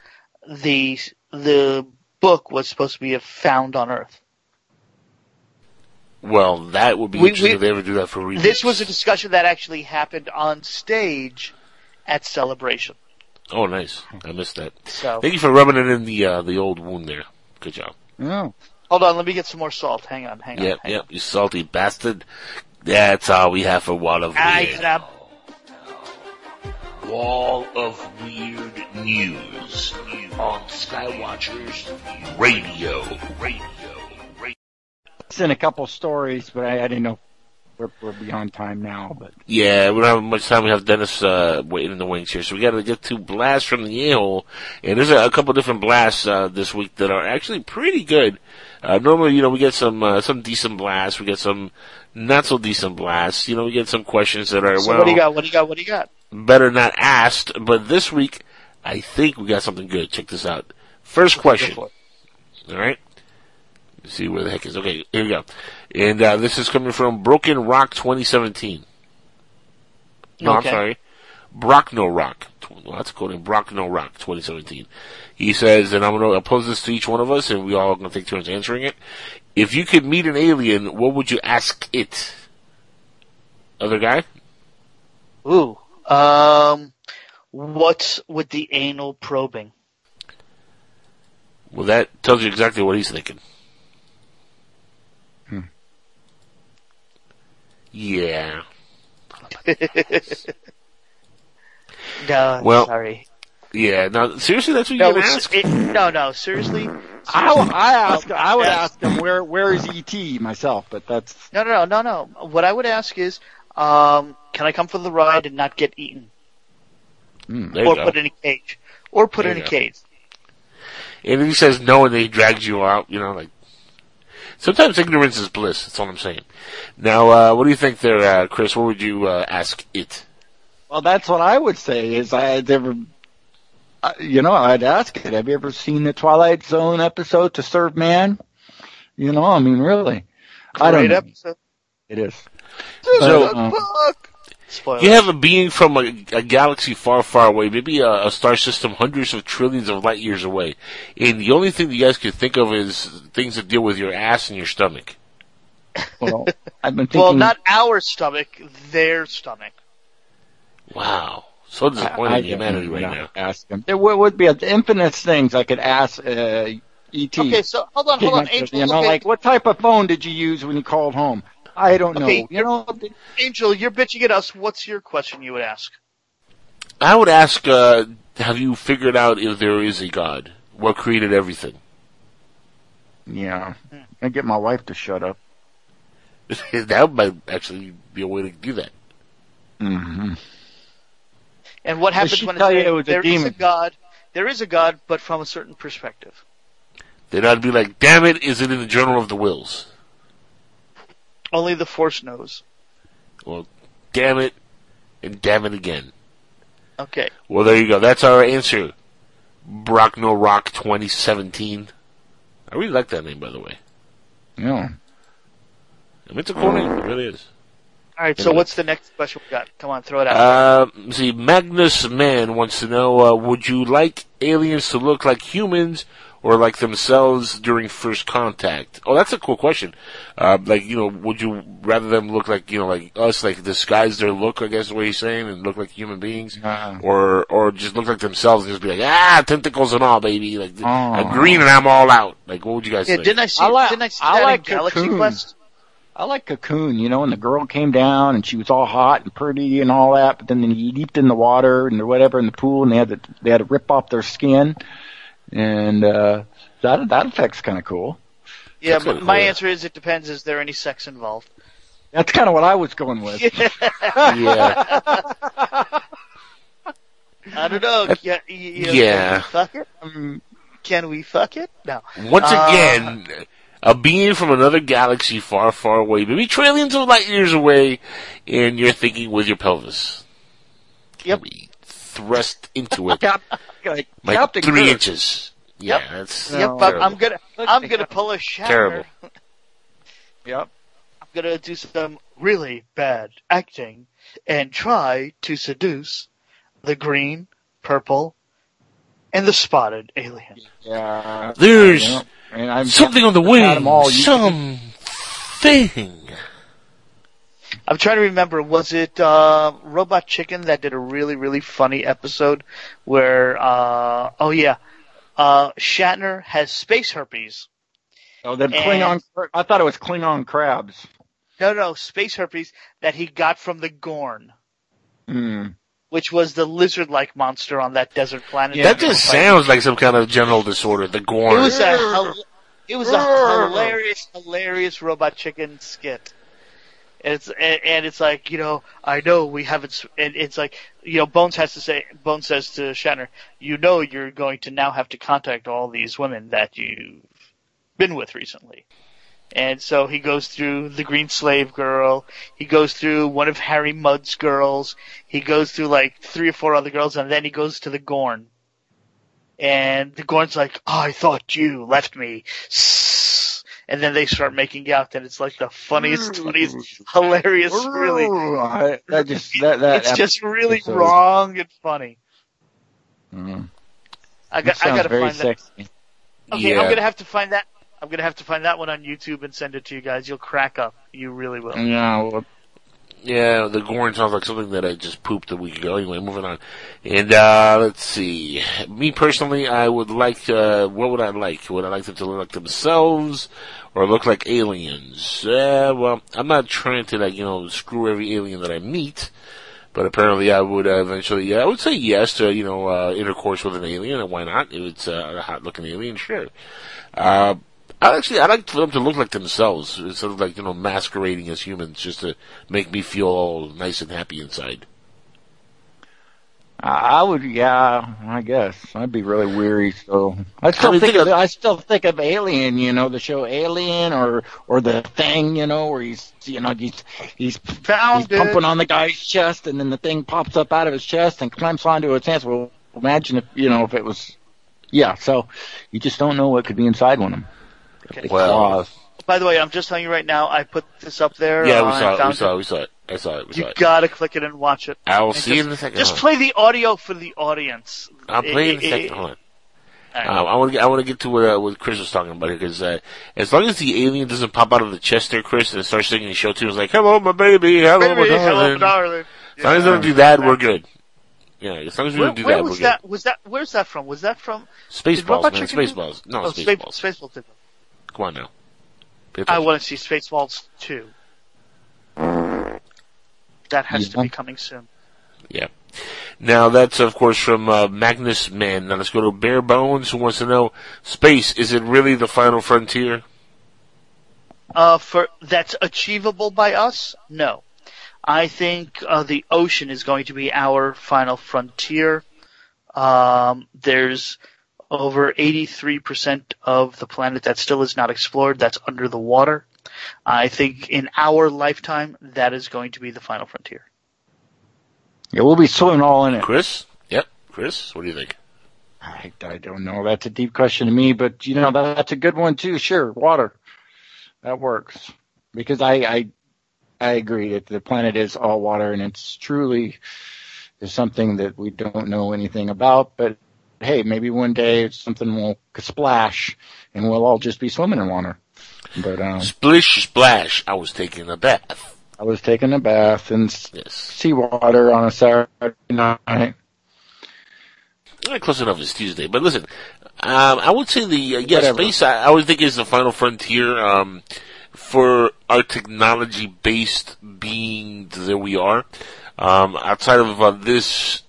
the, the book was supposed to be found on Earth. Well, that would be We- interesting we- if they ever do that for readers. This was a discussion that actually happened on stage at Celebration. Oh, nice. I missed that. So, Thank you for rubbing it in the uh, the old wound there. Good job. Yeah. hold on, let me get some more salt. Hang on, hang on. Yep, yep. You salty bastard. That's all we have for Wall of. I Weird. got Wall of Weird News on Skywatchers Radio. Radio. Radio. It's in a couple stories, but I, I didn't know we're, we're beyond time now. But Yeah, we don't have much time. We have Dennis uh, waiting in the wings here, so we got to get to blasts from the a-hole. And there's a, a couple different blasts uh, this week that are actually pretty good. Uh, normally, you know, we get some uh, some decent blasts, we get some not so decent blasts. You know, we get some questions that are So well what do you got? What do you got? What do you got? Better not asked. But this week, I think we got something good. Check this out. First question. Go for it. All right. Let's see where the heck is. Okay, here we go. And uh, this is coming from Broken Rock 2017. No, I'm sorry. Brockno Rock. Well, that's called Brockno Rock 2017. He says, and I'm going to pose this to each one of us, and we all are going to take turns answering it. If you could meet an alien, what would you ask it? Other guy? Ooh. Um, what's with the anal probing? Well, that tells you exactly what he's thinking. Hmm. Yeah. no, Well, sorry. Yeah. Now, seriously, that's what No, you're going ask? it- no, no, seriously. I, I ask, I would Yeah. ask them where where is ET myself, but that's No, no, no, no, no. What I would ask is, um, can I come for the ride and not get eaten. There you or put in a cage, or put There in a go. cage? And if he says no and then he drags you out, you know, like, sometimes ignorance is bliss, that's all I'm saying. Now, uh, what do you think there, uh, Chris? What would you, uh, ask it? well, that's what I would say. Is I had ever, uh, you know, I'd ask it. Have you ever seen the Twilight Zone episode to Serve Man? You know, I mean, really, I don't Great know. episode. It is. So- But, uh, Fuck. Spoiler. You have a being from a, a galaxy far, far away, maybe a, a star system hundreds of trillions of light years away, and the only thing that you guys can think of is things that deal with your ass and your stomach. well, I've been thinking. well, not our stomach, their stomach. Wow. So disappointed I- I humanity right now. Ask him. There would, would be infinite things I could ask uh, ET. Okay, so hold on, hold on, Angel. you know, okay, like what type of phone did you use when you called home? I don't know. Okay. You know, Angel, you're bitching at us. What's your question you would ask? I would ask, uh, have you figured out if there is a God? What created everything? yeah. I get my wife to shut up. that might actually be a way to do that. Mm-hmm. And what happens when tell it's you it was a there is demon? God? There is a God, but from a certain perspective. Then I'd be like, damn it, is it in the Journal of the Whills? Only the Force knows. Well, damn it, and damn it again. Okay. Well, there you go. That's our answer. Brock No Rock 2017. I really like that name, by the way. Yeah. I mean, it's a cool name. It really is. All right. So Anyway. what's the next question we got? Come on, throw it out. Uh, see, Magnus Man wants to know, uh, would you like aliens to look like humans or like themselves during first contact? Oh, that's a cool question. Uh, like, you know, would you rather them look like, you know, like us, like disguise their look, I guess is what he's saying, and look like human beings? Uh-uh. Or, or just look like themselves and just be like, ah, tentacles and all, baby. Like, Oh. I'm green and I'm all out. Like, what would you guys yeah, think? didn't I see? I like- didn't I see I that like in Galaxy Cocoon. Quest? I like Cocoon, you know, and the girl came down and she was all hot and pretty and all that, but then he leaped in the water and whatever in the pool and they had to they had to rip off their skin, and uh, that that effect's kind of cool. Yeah, That's my, kinda my answer is it depends. Is there any sex involved? That's kind of what I was going with. yeah. I don't know. Yeah, you, you know, Yeah. Can we fuck it? Um, Can we fuck it? No. Once Uh, again, a being from another galaxy far, far away, maybe trillions of light years away, and you're thinking with your pelvis. Yep. Thrust into it Cap- like like Captain three Kirk. inches. Yeah, Yep. that's Yep, No. I'm, I'm gonna I'm gonna pull a Shatner. Terrible. Yep. I'm gonna do some really bad acting and try to seduce the green, purple, and the spotted alien. Yeah. There's Yeah. And I'm something on the I've wing. had 'em Some thing. I'm trying to remember. Was it uh, Robot Chicken that did a really really funny episode where? Uh, oh yeah, uh, Shatner has space herpes. Oh, the And- Klingon. I thought it was Klingon crabs. No, no, space herpes that he got from the Gorn, Hmm. which was the lizard-like monster on that desert planet. that just sounds like some kind of general disorder. The It Gorn. was a it was a hilarious, hilarious robot chicken skit. And it's and, and it's like you know I know we haven't and it's like you know Bones has to say Bones says to Shatner you know you're going to now have to contact all these women that you've been with recently. And so he goes through the Green Slave Girl. He goes through one of Harry Mudd's girls. He goes through like three or four other girls, and then he goes to the Gorn. And the Gorn's like, oh, I thought you left me. And then they start making out, and it's like the funniest, funniest, hilarious, really. Ooh, I, that just that that. It's just really episode- wrong and funny. Mm. I got, I sounds gotta very find that. Okay, yeah. I'm gonna have to find that. I'm gonna have to find that one on YouTube and send it to you guys. You'll crack up. You really will. Yeah, well, Yeah, the Gorn sounds like something that I just pooped a week ago. Anyway, moving on. And, uh, let's see. Me personally, I would like, uh, what would I like? Would I like them to look like themselves or look like aliens? Uh, well, I'm not trying to, like, you know, screw every alien that I meet. But apparently I would uh, eventually, yeah, I would say yes to, you know, uh, intercourse with an alien, and why not? If it's uh, a hot looking alien, sure. Uh, I actually, I like for them to look like themselves, instead of like, you know, masquerading as humans, just to make me feel all nice and happy inside. I I would, yeah, I guess I'd be really weary. So I still I mean, think, think of, of- I still think of Alien, you know, the show Alien, or or the Thing, you know, where he's, you know, he's he's Found he's pumping on the guy's chest, and then the thing pops up out of his chest and clamps onto his hands. Well, imagine if you know if it was, yeah. So you just don't know what could be inside one of them. Okay. Well. By the way, I'm just telling you right now. I put this up there. yeah, we saw it, we saw it, we saw it. I saw it, we You saw it. gotta click it and watch it. I will And see just, in a second. Just play the audio for the audience. I'll play in a It- it- second. Hold on. right. Um, I want to get, I want to get to what, uh, what Chris was talking about because uh, as long as the alien doesn't pop out of the chest there, Chris, and start singing the show tunes like "Hello, my baby, hello, my Baby, hello, darling." darling. As long as they don't do that, we're good. Yeah, as long as we Where, don't do where that, we're was good. that? Was that? Where's that from? Was that from? Spaceballs, man, do- Spaceballs. No, oh, Spaceballs. Spaceballs. Did. Come on now. I want to see Spaceballs two. That has to be coming soon. Yeah. Now that's of course from uh, Magnus Man. Now let's go to Bare Bones, who wants to know: Space is it really the final frontier? Uh, for that's achievable by us? No. I think uh, the ocean is going to be our final frontier. Um, there's over 83% of the planet that still is not explored. That's under the water. I think in our lifetime, that is going to be the final frontier. Yeah, we'll be swimming all in it. Chris? Yep. Chris, what do you think? I, I don't know. That's a deep question to me, but you know that, that's a good one too. Sure, water, that works because I I I agree that the planet is all water and it's truly is something that we don't know anything about. But hey, maybe one day something will splash and we'll all just be swimming in water. But um, Splish splash. I was taking a bath. I was taking a bath in Yes. seawater on a Saturday night. Eh, Close enough. It's Tuesday, but listen. Um, I would say the uh, yeah Whatever. space. I, I would think is the final frontier um, for our technology based being that we are. Um, outside of uh, this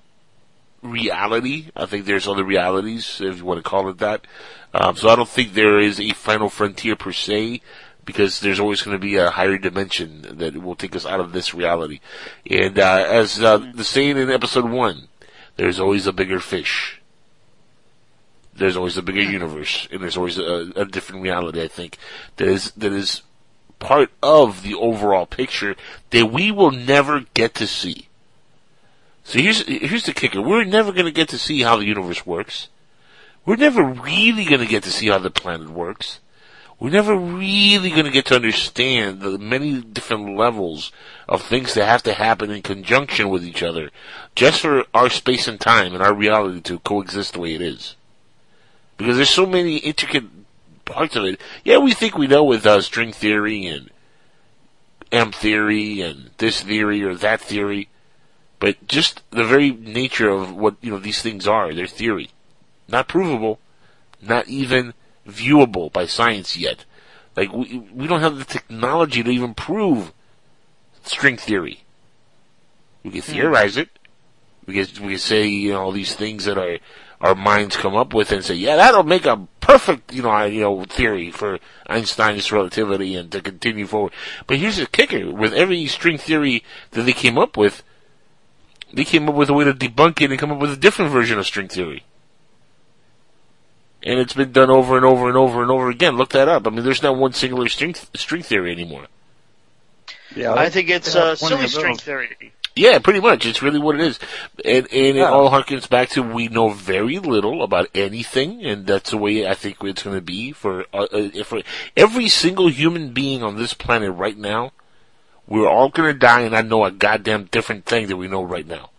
reality, I think there's other realities, if you want to call it that. Um, so I don't think there is a final frontier per se, because there's always going to be a higher dimension that will take us out of this reality. And uh, as uh, the saying in episode one, there's always a bigger fish. There's always a bigger universe, and there's always a, a different reality. I think that is that is part of the overall picture that we will never get to see. So here's here's the kicker: we're never going to get to see how the universe works. We're never really going to get to see how the planet works. We're never really going to get to understand the many different levels of things that have to happen in conjunction with each other, just for our space and time and our reality to coexist the way it is. Because there's so many intricate parts of it. Yeah, we think we know with uh, string theory and M theory and this theory or that theory, but just the very nature of what you know these things are, they're theory, not provable, not even viewable by science yet. Like we we don't have the technology to even prove string theory. We can hmm. theorize it. We can we can say you know all these things that our our minds come up with and say, yeah, that'll make a perfect you know you know theory for Einstein's relativity and to continue forward. But here's the kicker: with every string theory that they came up with, they came up with a way to debunk it and come up with a different version of string theory. And it's been done over and over and over and over again. Look that up. I mean, there's not one singular string string theory anymore. Yeah, I think it's they uh, silly string theory. Yeah, pretty much. It's really what it is. And, and it all harkens back to we know very little about anything, and that's the way I think it's going to be for, uh, uh, for every single human being on this planet right now. We're all going to die and not know a goddamn different thing that we know right now.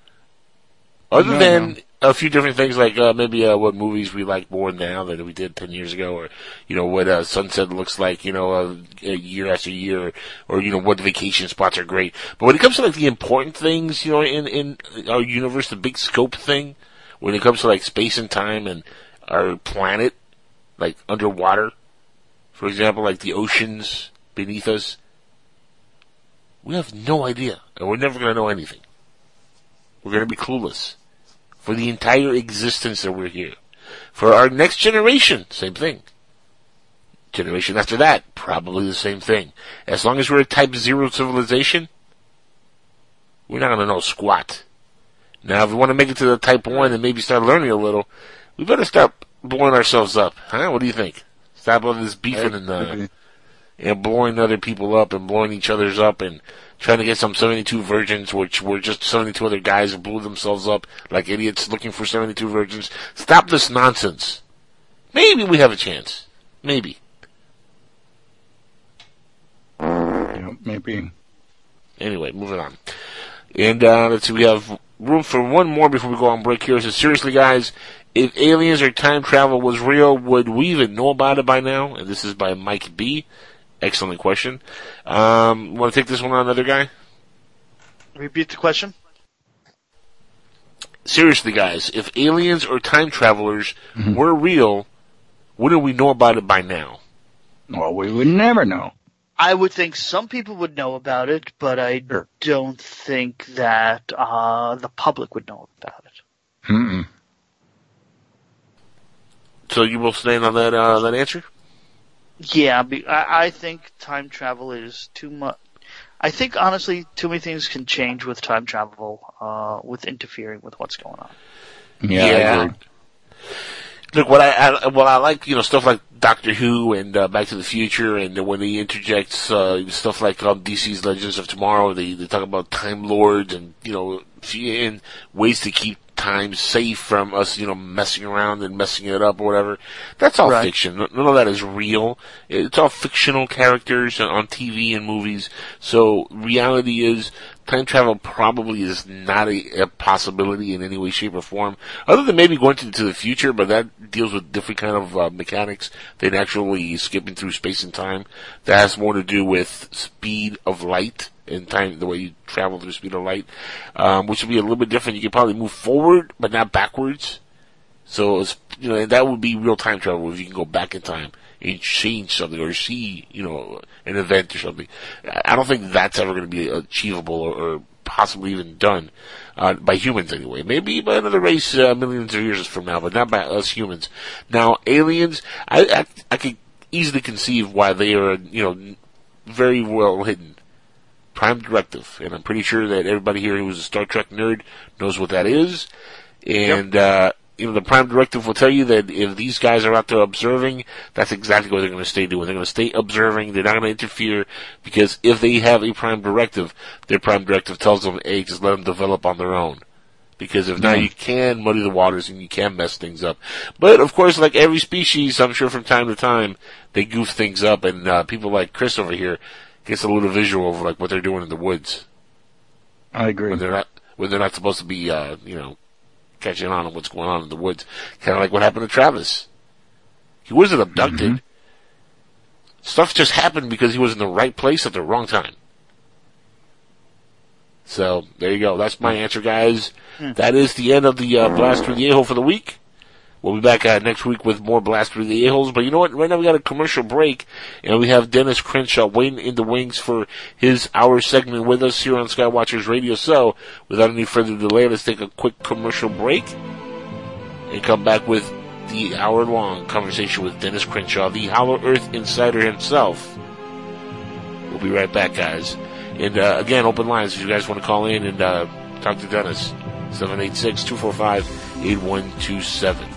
Other No, than no. a few different things like uh, maybe uh, what movies we like more now than we did 10 years ago, or, you know, what uh, sunset looks like, you know, uh, a year after year, or, you know, what vacation spots are great. But when it comes to like the important things, you know, in, in our universe, the big scope thing, when it comes to like space and time and our planet, like underwater, for example, like the oceans beneath us, we have no idea, and we're never going to know anything. We're going to be clueless for the entire existence that we're here. For our next generation, same thing. Generation after that, probably the same thing. As long as we're a type zero civilization, we're not going to know squat. Now, if we want to make it to the type one and maybe start learning a little, we better start blowing ourselves up. Huh? What do you think? Stop all this beefing and, uh, and blowing other people up and blowing each other's up and trying to get some 72 virgins, which were just 72 other guys who blew themselves up like idiots looking for 72 virgins. Stop this nonsense. Maybe we have a chance. Maybe. Yeah, maybe. Anyway, moving on. And uh, let's see, we have room for one more before we go on break here. So seriously, guys, if aliens or time travel was real, would we even know about it by now? And this is by Mike B. Excellent question. Um, want to take this one on, another guy? Repeat the question. Seriously, guys, if aliens or time travelers Mm-hmm. were real, wouldn't we know about it by now? Well, we would never know. I would think some people would know about it, but I Sure. don't think that uh, the public would know about it. Mm-mm. So you will stand on that uh, that answer? Yeah, I, I think time travel is too much. I think honestly, too many things can change with time travel, uh, with interfering with what's going on. Yeah, I Yeah. agree. Look, what I, I well, I like you know stuff like Doctor Who and uh, Back to the Future, and when they interject uh, stuff like um, DC's Legends of Tomorrow, they they talk about Time Lords and you know f- and ways to keep time safe from us, you know, messing around and messing it up or whatever. That's all Right. fiction. None of that is real. It's all fictional characters on TV and movies. So reality is time travel probably is not a, a possibility in any way, shape, or form, other than maybe going to, to the future. But that deals with different kind of uh, mechanics than actually skipping through space and time. That has more to do with speed of light and time, the way you travel through the speed of light, um, which would be a little bit different. You could probably move forward, but not backwards. So it's, you know, that would be real time travel if you can go back in time and change something or see, you know, an event or something. I I don't think that's ever going to be achievable or, or possibly even done uh, by humans anyway. Maybe by another race uh, millions of years from now, but not by us humans. Now, aliens, I I, I could easily conceive why they are, you know, very well hidden. Prime Directive, and I'm pretty sure that everybody here who's a Star Trek nerd knows what that is. And uh, you know, the Prime Directive will tell you that if these guys are out there observing, that's exactly what they're going to stay doing. They're going to stay observing. They're not going to interfere because if they have a Prime Directive, their Prime Directive tells them, "Hey, just let them develop on their own." Because if not, you can muddy the waters and you can mess things up. But of course, like every species, I'm sure from time to time they goof things up, and uh, people like Chris over here gets a little visual of like what they're doing in the woods I agree. when they're not when they're not supposed to be uh, you know catching on to what's going on in the woods. Kind of like what happened to Travis. He wasn't abducted. Stuff just happened because he was in the right place at the wrong time. So there you go. That's my answer, guys. That is the end of the uh, blast through the for the week. We'll be back uh, next week with more Blast Through the holes. But you know what? Right now we got a commercial break, and we have Dennis Crenshaw waiting in the wings for his hour segment with us here on Skywatchers Radio. So, without any further delay, let's take a quick commercial break and come back with the hour-long conversation with Dennis Crenshaw, the Hollow Earth Insider himself. We'll be right back, guys. And uh, again, open lines if you guys want to call in and uh, talk to Dennis. 786 245 8127.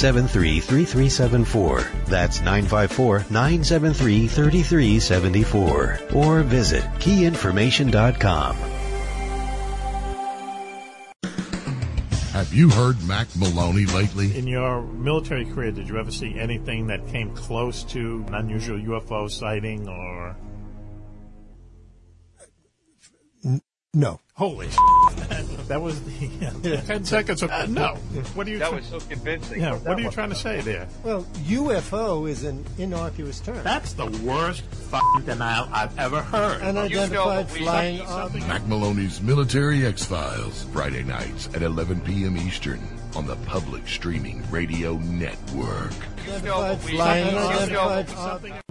954-973-3374. That's 954-973-3374. Or visit keyinformation.com. Have you heard Mack Maloney lately? In your military career, did you ever see anything that came close to an unusual UFO sighting or? No. Holy That was the ten seconds. Of, no. What are you? That try- was so convincing. Yeah. What are you trying to say there? Well, UFO is an innocuous term. That's the worst fucking denial I've ever heard. Unidentified flying object. Mack Maloney's Military X Files, Friday nights at 11 p.m. Eastern on the public streaming radio network. Unidentified flying unidentified object.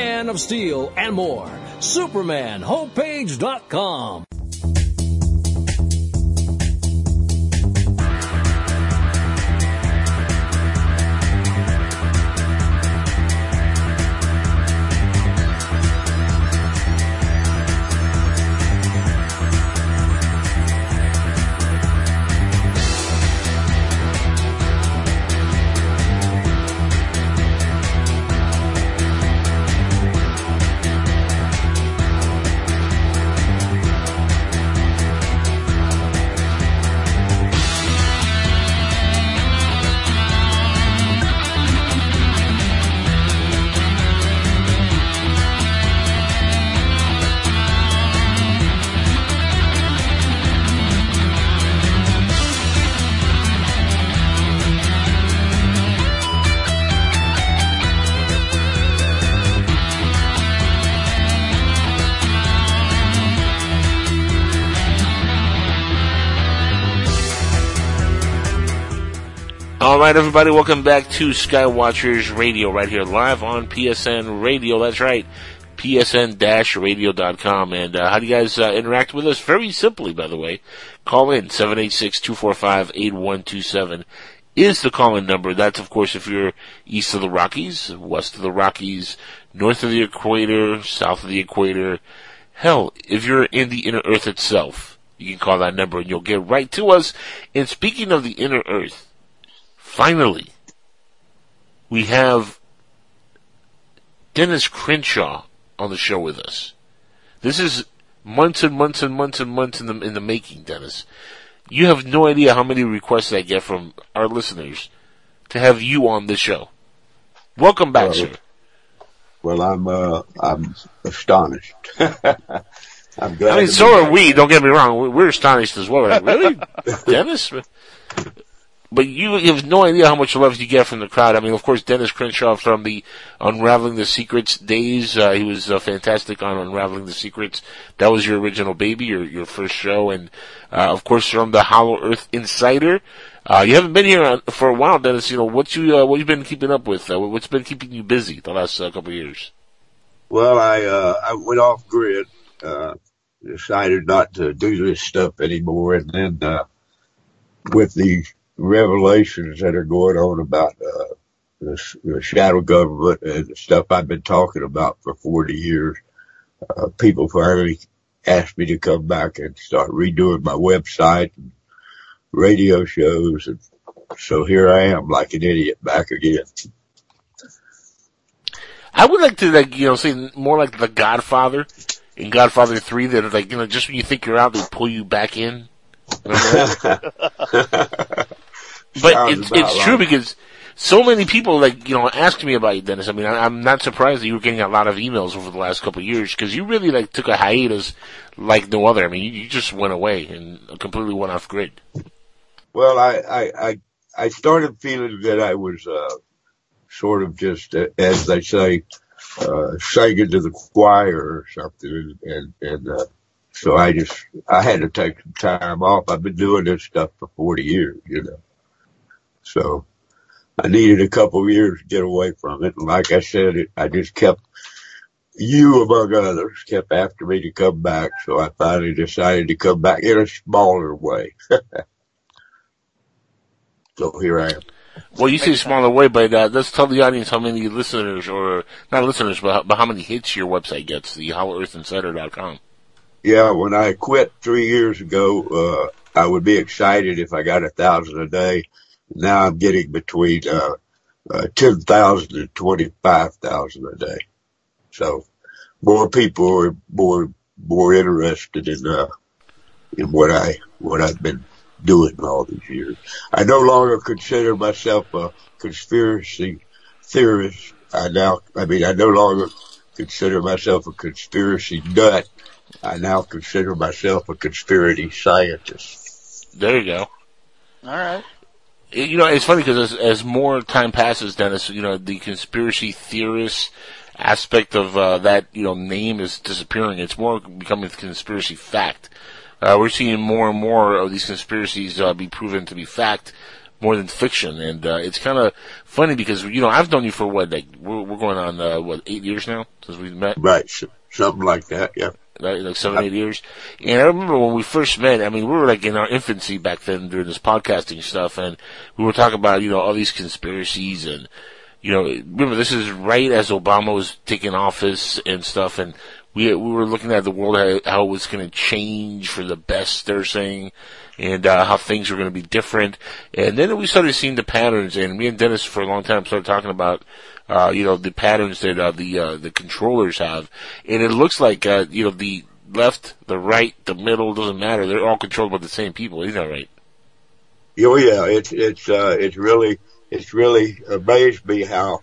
of Steel and more. SupermanHomepage.com. right, everybody, welcome back to Skywatchers Radio right here live on PSN Radio. That's right, psn-radio.com. And uh, how do you guys uh, interact with us? Very simply, by the way. Call in 786-245-8127 is the call-in number. That's, of course, if you're east of the Rockies, west of the Rockies, north of the equator, south of the equator. Hell, if you're in the inner Earth itself, you can call that number and you'll get right to us. And speaking of the inner Earth, finally, we have Dennis Crenshaw on the show with us. This is months and months and months and months in the in the making, Dennis. You have no idea how many requests I get from our listeners to have you on the show. Welcome back, Well, sir. Well, I'm uh, I'm astonished. I'm glad. I mean, so are back. we. Don't get me wrong. We- We're astonished as well. Like, really, Dennis? But you have no idea how much love you get from the crowd. I mean, of course, Dennis Crenshaw from the Unraveling the Secrets days. Uh, he was uh, fantastic on Unraveling the Secrets. That was your original baby, your your first show, and uh, of course from the Hollow Earth Insider. Uh, you haven't been here for a while, Dennis. You know what you uh, what you been keeping up with? Uh, what's been keeping you busy the last couple of years? Well, I uh, I went off grid. Uh, decided not to do this stuff anymore, and then uh, with the revelations that are going on about uh, the, the shadow government and the stuff I've been talking about for 40 years, uh, people finally asked me to come back and start redoing my website and radio shows, and so here I am, like an idiot, back again. I would like to like you know say more like the Godfather in Godfather Three that are like you know just when you think you're out they pull you back in. But it's it's true because so many people like you know asked me about you, Dennis. I mean, I, I'm not surprised that you were getting a lot of emails over the last couple of years because you really like took a hiatus like no other. I mean, you, you just went away and completely went off grid. Well, I, I, I, I started feeling that I was, uh, sort of just, uh, as they say, uh, singing to the choir or something. And, and, uh, so I just, I had to take some time off. I've been doing this stuff for 40 years, you know. So I needed a couple of years to get away from it. And like I said, it, I just kept, you among others kept after me to come back. So I finally decided to come back in a smaller way. so here I am. Well, you say smaller way, but uh, let's tell the audience how many listeners, or not listeners, but how, but how many hits your website gets, the HollowEarthInsider.com. Yeah, when I quit three years ago, uh, I would be excited if I got a thousand a day. Now I'm getting between uh, uh, ten thousand and twenty five thousand a day. So more people are more more interested in uh, in what I what I've been doing all these years. I no longer consider myself a conspiracy theorist. I now, I mean, I no longer consider myself a conspiracy nut. I now consider myself a conspiracy scientist. There you go. All right. You know, it's funny because as, as more time passes, Dennis, you know, the conspiracy theorist aspect of uh, that, you know, name is disappearing. It's more becoming a conspiracy fact. Uh, we're seeing more and more of these conspiracies uh, be proven to be fact more than fiction, and uh, it's kind of funny because you know I've known you for what like we're, we're going on uh, what eight years now since we met. Right, something like that. Yeah. Right, like seven, eight years. And I remember when we first met, I mean, we were like in our infancy back then during this podcasting stuff, and we were talking about, you know, all these conspiracies and, you know, remember this is right as Obama was taking office and stuff, and we we were looking at the world how, how it was going to change for the best. They're saying, and uh, how things were going to be different. And then we started seeing the patterns. And me and Dennis for a long time started talking about, uh, you know, the patterns that uh, the uh, the controllers have. And it looks like, uh, you know, the left, the right, the middle doesn't matter. They're all controlled by the same people. Isn't that right? Oh yeah, it's it's uh, it's really it's really amazed me how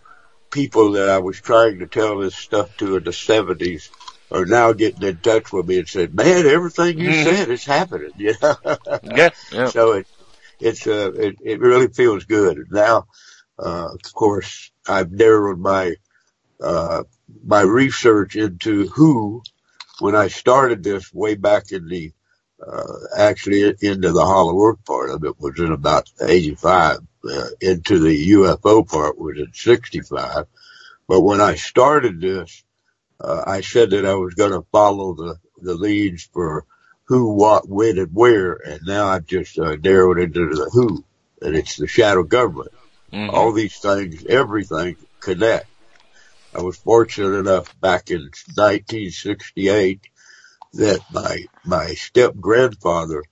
people that I was trying to tell this stuff to in the seventies are now getting in touch with me and said, "Man, everything you mm-hmm. said is happening." You know? yeah, yeah. So it it's uh it, it really feels good. Now, uh, of course, I've narrowed my uh my research into who. When I started this way back in the uh, actually into the Hollow Earth part of it was in about 85. Uh, into the UFO part was in 65. But when I started this, I said that I was going to follow the, the leads for who, what, when, and where, and now I've just narrowed into the who, and it's the shadow government. Mm-hmm. All these things, everything connect. I was fortunate enough back in 1968 that my my step grandfather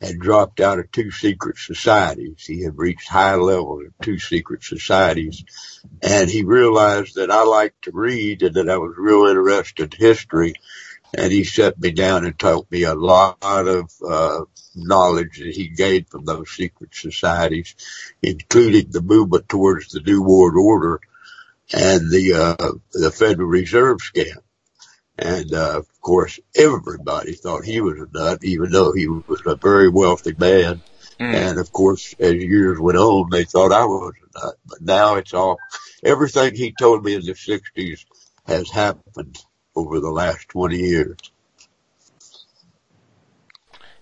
had dropped out of two secret societies. He had reached high levels in two secret societies and he realized that I liked to read and that I was real interested in history. And he set me down and taught me a lot of uh, knowledge that he gained from those secret societies, including the movement towards the New World Order and the uh, the Federal Reserve scam. And uh, of course, everybody thought he was a nut, even though he was a very wealthy man. Mm. And of course, as years went on, they thought I was a nut. But now it's all, everything he told me in the 60s has happened over the last 20 years.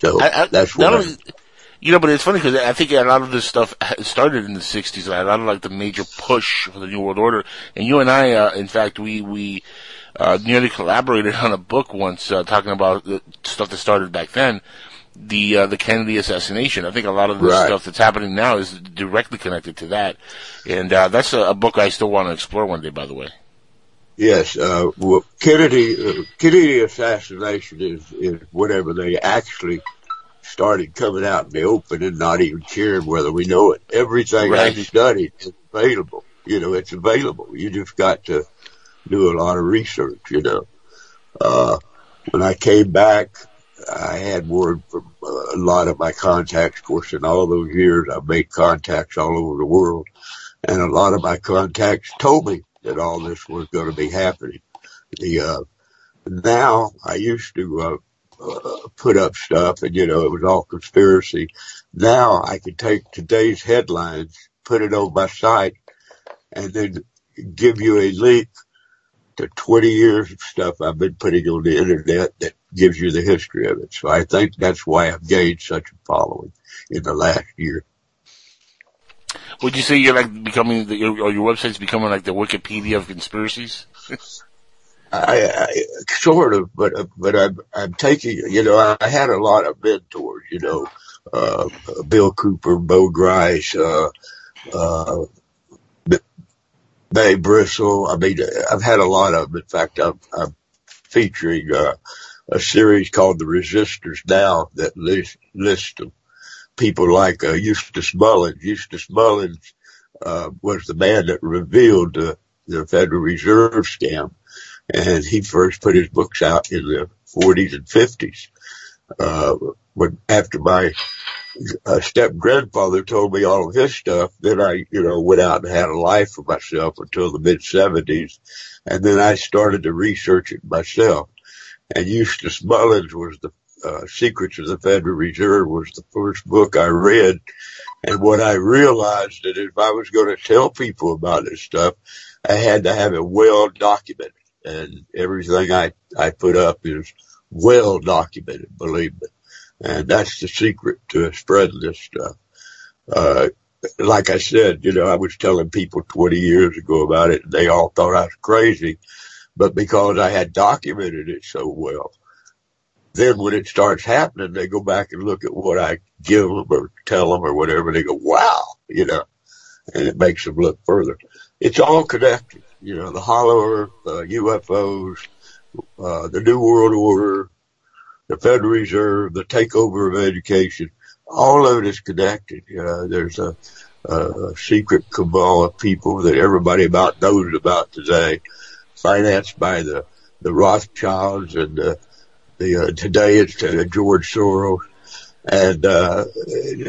So I, I, that's what. You know, but it's funny because I think a lot of this stuff started in the '60s. A lot of like the major push for the New World Order, and you and I, uh, in fact, we we uh, nearly collaborated on a book once uh, talking about the stuff that started back then. The uh, the Kennedy assassination. I think a lot of the right. stuff that's happening now is directly connected to that, and uh, that's a, a, book I still want to explore one day. By the way. Yes, uh, well, Kennedy uh, Kennedy assassination is is whatever they actually started coming out in the open and not even caring whether we know it. Everything right. I studied is available. You know, it's available. You just got to do a lot of research, you know. Uh, when I came back, I had word from uh, a lot of my contacts. Of course, in all those years, I've made contacts all over the world. And a lot of my contacts told me that all this was going to be happening. The, uh, now I used to, uh, uh, put up stuff and, you know, it was all conspiracy. Now I can take today's headlines, put it on my site and then give you a link to 20 years of stuff I've been putting on the internet that gives you the history of it. So I think that's why I've gained such a following in the last year. Would you say you're like becoming, the, or your website's becoming like the Wikipedia of conspiracies? I, I sort of, but but I'm I'm taking. You know, I had a lot of mentors. You know, uh, Bill Cooper, Bo Gritz, uh, uh, Bay Bristle. I mean, I've had a lot of them. In fact, I'm, I'm featuring uh, a series called The Resistors Now that lists list people like uh, Eustace Mullins. Eustace Mullins uh, was the man that revealed uh, the Federal Reserve scam, and he first put his books out in the 40s and 50s. Uh, when after my uh, step grandfather told me all of his stuff, then I, you know, went out and had a life for myself until the mid 70s, and then I started to research it myself. And Eustace Mullins was the Secrets of the Federal Reserve was the first book I read. And what I realized that if I was going to tell people about this stuff, I had to have it well documented. And everything I, I put up is well documented, believe me. And that's the secret to spreading this stuff. Uh, like I said, you know, I was telling people 20 years ago about it and they all thought I was crazy, but because I had documented it so well, then when it starts happening, they go back and look at what I give them or tell them or whatever. They go, wow, you know, and it makes them look further. It's all connected, you know, the hollow earth, UFOs, uh, the New World Order, the Federal Reserve, the takeover of education. All of it is connected. Uh, there's a, a secret cabal of people that everybody about knows about today, financed by the the Rothschilds and the the uh, today it's uh, George Soros, and uh,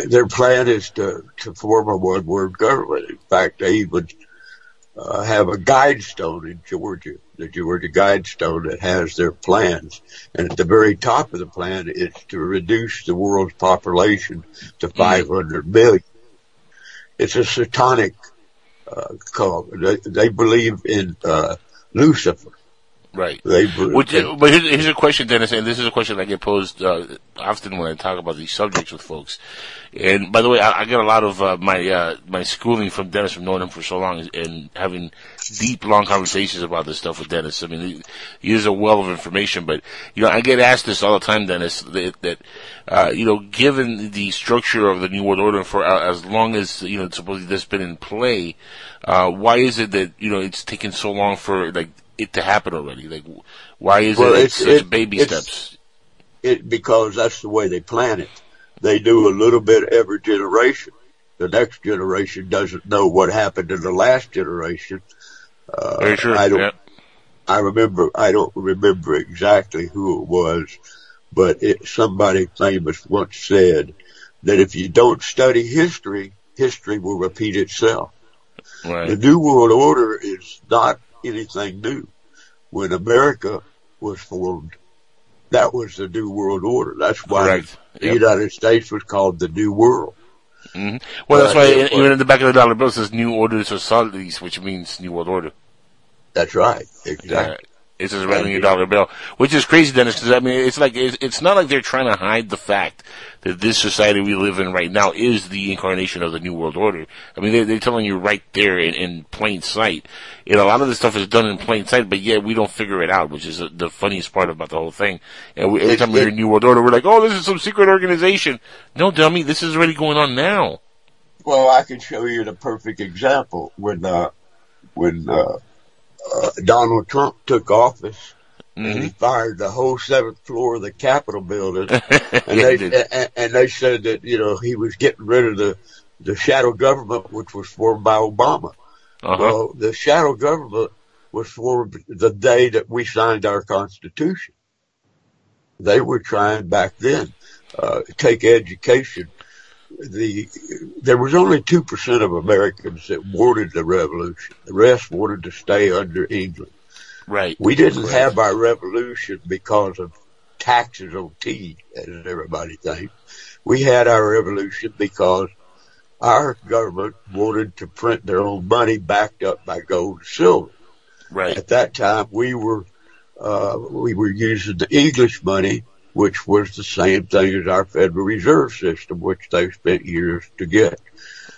their plan is to to form a one world government. In fact, they even uh, have a guidestone in Georgia, the Georgia Guidestone that has their plans, and at the very top of the plan is to reduce the world's population to 500 million. It's a satanic uh, cult. They, they believe in uh, Lucifer Right. They, Which, but here's, here's a question, Dennis, and this is a question I get posed uh, often when I talk about these subjects with folks. And by the way, I, I get a lot of uh, my uh, my schooling from Dennis from knowing him for so long and having deep, long conversations about this stuff with Dennis. I mean, he, he is a well of information. But you know, I get asked this all the time, Dennis, that, that uh, you know, given the structure of the New World Order for uh, as long as you know supposedly this has been in play, uh, why is it that you know it's taken so long for like it to happen already? Like, why is well, it it's, such it, baby steps? It because that's the way they plan it. They do a little bit every generation. The next generation doesn't know what happened in the last generation. Uh, Very true. I don't. Yeah. I remember. I don't remember exactly who it was, but it, somebody famous once said that if you don't study history, history will repeat itself. Right. The New World Order is not anything new. When America was formed, that was the New World Order. That's why Correct. the Yep. United States was called the New World. hmm Well, that's Uh, why even was- in the back of the dollar bill it says New Order Societies, which means New World Order. That's right. Exactly. It says right on dollar bill, which is crazy, Dennis. Because I mean, it's like it's, it's not like they're trying to hide the fact that this society we live in right now is the incarnation of the New World Order. I mean, they're, they're telling you right there in, in plain sight. And a lot of this stuff is done in plain sight, but yet we don't figure it out, which is the funniest part about the whole thing. And we, every time we hear New World Order, we're like, "Oh, this is some secret organization." No, dummy, this is already going on now. Well, I can show you the perfect example when uh, when uh, uh, Donald Trump took office. And he Mm-hmm. fired the whole seventh floor of the Capitol building, and they and, and they said that you know he was getting rid of the the shadow government, which was formed by Obama. Uh-huh. Well, the shadow government was formed the day that we signed our Constitution. They were trying back then uh, take education. The there was only two percent of Americans that wanted the revolution. The rest wanted to stay under England. Right. We didn't Correct. have our revolution because of taxes on tea, as everybody thinks. We had our revolution because our government wanted to print their own money backed up by gold and silver. Right. At that time, we were uh, we were using the English money, which was the same thing as our Federal Reserve System, which they spent years to get.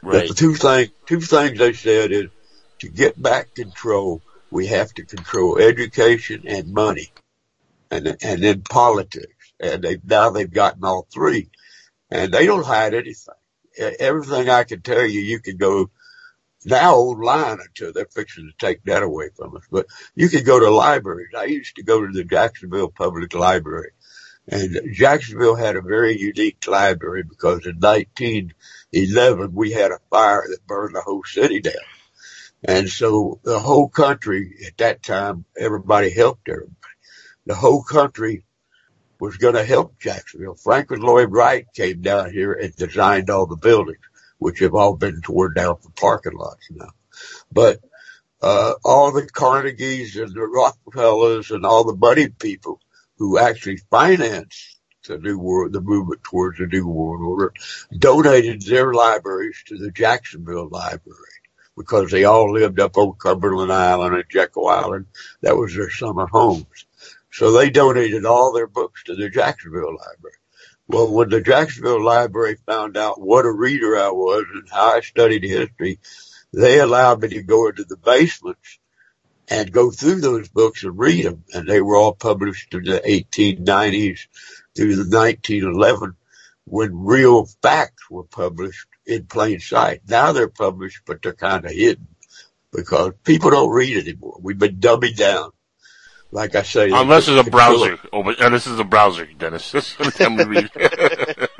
But the two things two things they said is to get back control, we have to control education and money, and and then politics. And they now they've gotten all three, and they don't hide anything. Everything I can tell you, you can go now online until they're fixing to take that away from us. But you can go to libraries. I used to go to the Jacksonville Public Library, And Jacksonville had a very unique library because in 1911 we had a fire that burned the whole city down. And so the whole country at that time, everybody helped everybody. The whole country was going to help Jacksonville. Franklin Lloyd Wright came down here and designed all the buildings, which have all been torn down for parking lots now. But uh, all the Carnegies and the Rockefellers and all the money people who actually financed the new world, the movement towards the new world order, donated their libraries to the Jacksonville Library because they all lived up on Cumberland Island and Jekyll Island. That was their summer homes. So they donated all their books to the Jacksonville Library. Well, when the Jacksonville Library found out what a reader I was and how I studied history, they allowed me to go into the basements and go through those books and read them. And they were all published in the 1890s through the 1911 when real facts were published in plain sight. Now they're published, but they're kind of hidden because people don't read anymore. We've been dumbing down. Like I say, unless it's a browser. Oh, but uh, this is a browser, Dennis. This is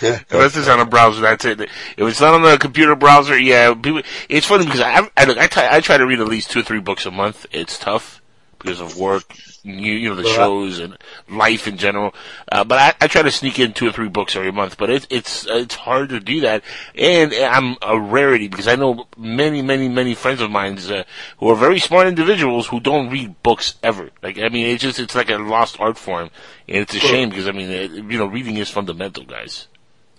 read. Unless it's on a browser, that's it. If it's not on the computer browser, yeah. People, it's funny because I I, look, I, try, try to read at least two or three books a month. It's tough because of work, you, you know, the shows and life in general. Uh, but I, I try to sneak in two or three books every month. But it's it's it's hard to do that, and I'm a rarity because I know many many many friends of mine uh, who are very smart individuals who don't read books ever. Like I mean, it's just it's like a lost art form, and it's a shame because I mean, it, you know, reading is fundamental, guys.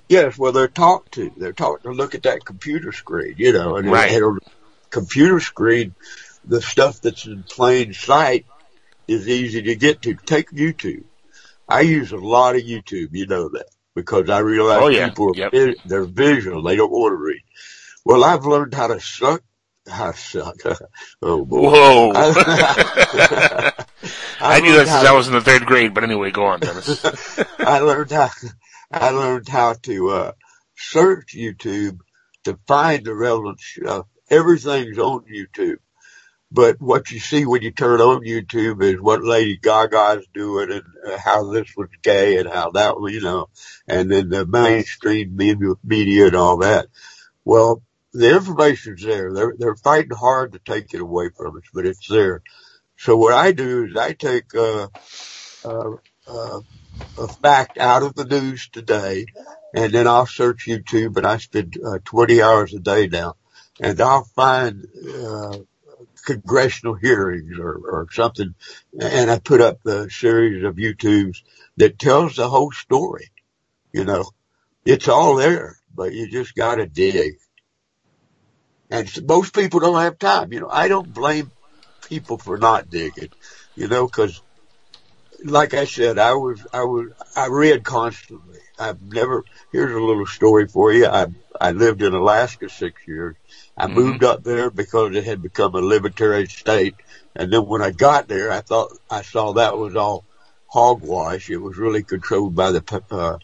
Yes, well, they're taught to. They're taught to look at that computer screen, you know, and, Right. and on the computer screen, the stuff that's in plain sight is easy to get to. Take YouTube. I use a lot of YouTube, you know that, because I realize Oh, yeah. people are Yep. they're visual. They don't want to read. Well, I've learned how to suck. How to suck. oh boy. Whoa! I, I knew that since I was in the third grade, but anyway, go on, Dennis. I learned how I learned how to uh, search YouTube to find the relevant stuff. Everything's on YouTube, but what you see when you turn on YouTube is what Lady Gaga's doing and uh, how this was gay and how that was, you know, and then the mainstream media, and all that. Well, the information's there. They're they're fighting hard to take it away from us, but it's there. So what I do is I take uh, uh, uh, a fact out of the news today, and then I'll search YouTube, and I spend uh, 20 hours a day now, and I'll find uh, congressional hearings or, or something, and I put up the series of YouTubes that tells the whole story. You know, it's all there, but you just got to dig. And most people don't have time. You know, I don't blame people for not digging, you know, cause like I said, I was, I was, I read constantly. I've never, here's a little story for you. I, I lived in Alaska six years. I Mm-hmm. moved up there because it had become a libertarian state. And then when I got there, I thought, I saw that was all hogwash. It was really controlled by the, uh,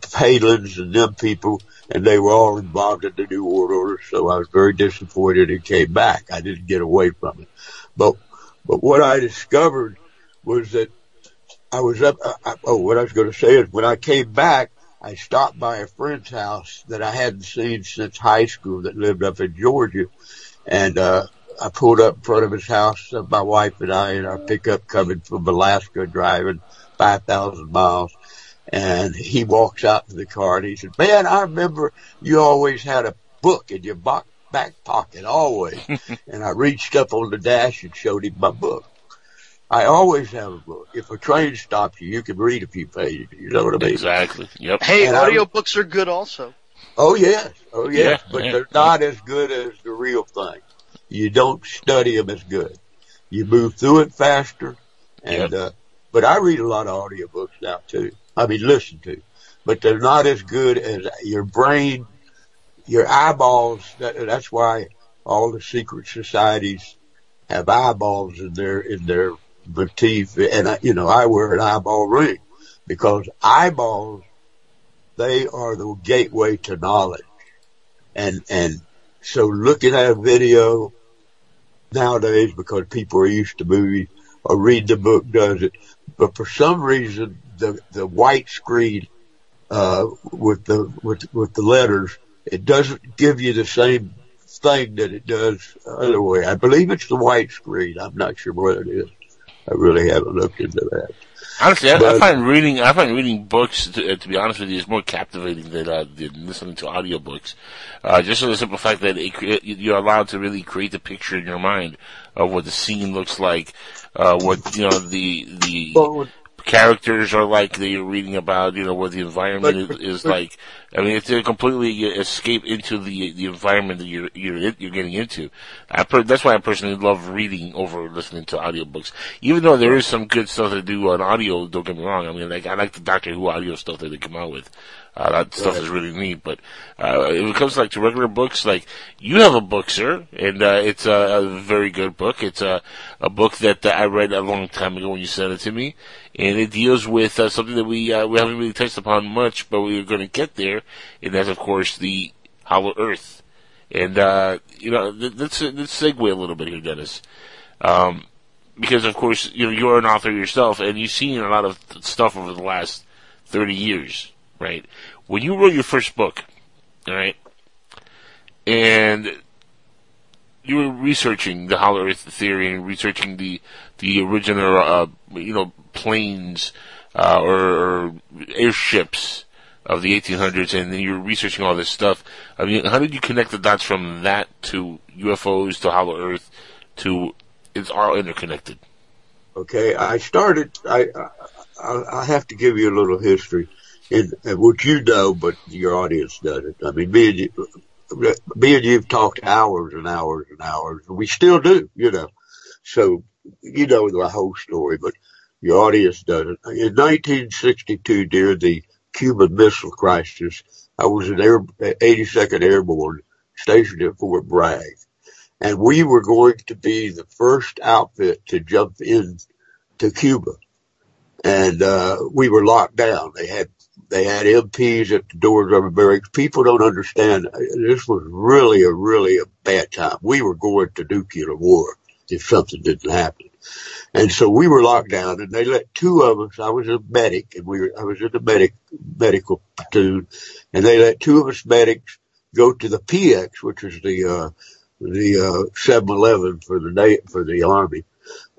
Palins and them people, and they were all involved in the New World Order. So I was very disappointed and came back. I didn't get away from it. But, but what I discovered was that I was up. I, I- oh, what I was going to say is when I came back, I stopped by a friend's house that I hadn't seen since high school that lived up in Georgia, and uh, I pulled up in front of his house. Uh, my wife and I in our pickup coming from Alaska, driving five thousand miles. And he walks out to the car and he said, "Man, I remember you always had a book in your bo- back pocket, always." and I reached up on the dash and showed him my book. I always have a book. If a train stops you, you can read a few pages. You know what I mean? Exactly. Yep. Hey, And I- audiobooks are good also. Oh yes, oh yes, Yeah, but yeah. they're not as good as the real thing. You don't study them as good. You move through it faster, and uh, but I read a lot of audiobooks now too. I mean, listen to, but they're not as good as your brain, your eyeballs. That, that's why all the secret societies have eyeballs in their in their motif, and you know I wear an eyeball ring because eyeballs they are the gateway to knowledge. And, and so looking at a video nowadays because people are used to movies or read the book does it. But for some reason, the the white screen uh, with the with with the letters, it doesn't give you the same thing that it does other way. I believe it's the white screen. I'm not sure what it is. I really haven't looked into that. Honestly, I, I find reading I find reading books to, uh, to be honest with you is more captivating than, uh, than listening to audiobooks. Uh, just for the simple fact that it, cre- you're allowed to really create the picture in your mind of what the scene looks like, uh, what you know the the characters are like that you're reading about, you know, what the environment is, is like. I mean, it's a completely escape into the the environment that you're you're you're getting into. I per- that's why I personally love reading over listening to audiobooks. Even though there is some good stuff to do on audio, don't get me wrong. I mean, like I like the Doctor Who audio stuff that they come out with. Uh, that stuff is really neat, but uh, if it comes like to regular books, like you have a book, sir, and uh, it's a, a very good book. It's a a book that uh, I read a long time ago when you sent it to me, and it deals with uh, something that we uh, we haven't really touched upon much, but we are going to get there, and that's of course the Hollow Earth. And you know, th- let's let's segue a little bit here, Dennis, um, because of course you know you're an author yourself, and you've seen a lot of th- stuff over the last thirty years, right? When you wrote your first book, right, and you were researching the Hollow Earth theory and researching the the original, uh, you know, planes uh, or, or airships of the 1800s, and then you were researching all this stuff. I mean, how did you connect the dots from that to UFOs to Hollow Earth to it's all interconnected? Okay, I started. I I, I have to give you a little history, in and what you know, but your audience doesn't. I mean, me and you, me and you've talked hours and hours and hours, and we still do. You know, so you know the whole story, but your audience doesn't. In 1962, during the Cuban Missile Crisis, I was an Air, 82nd Airborne stationed at Fort Bragg and we were going to be the first outfit to jump in to Cuba. And uh, we were locked down. They had they had MPs at the doors of the barracks. People don't understand. This was really a really a bad time. We were going to nuclear war if something didn't happen. And so we were locked down, and they let two of us. I was a medic, and we were. I was in the medic medical platoon, and they let two of us medics go to the PX, which is the uh, the uh, 7-Eleven for the for the army,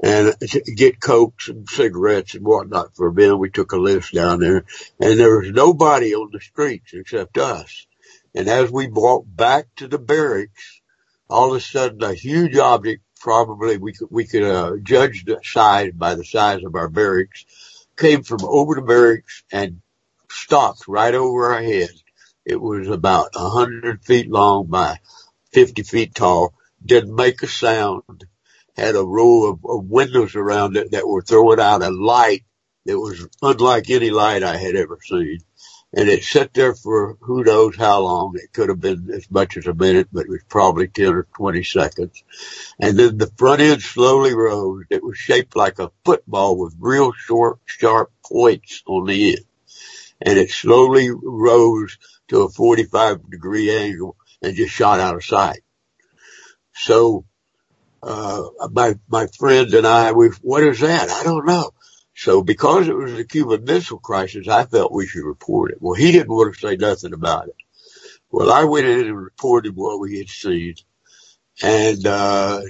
and get cokes and cigarettes and whatnot for men. We took a list down there, and there was nobody on the streets except us. And as we walked back to the barracks, all of a sudden a huge object, probably we could we could uh, judge the size by the size of our barracks, came from over the barracks and stopped right over our heads. It was about a hundred feet long by 50 feet tall, didn't make a sound, had a row of, of windows around it that were throwing out a light that was unlike any light I had ever seen. And it sat there for who knows how long. It could have been as much as a minute, but it was probably 10 or 20 seconds. And then the front end slowly rose. It was shaped like a football with real short, sharp points on the end. And it slowly rose to a 45 degree angle and just shot out of sight. So, my, my friend and I, we, what is that? I don't know. So because it was the Cuban Missile Crisis, I felt we should report it. Well, he didn't want to say nothing about it. Well, I went in and reported what we had seen. And, uh,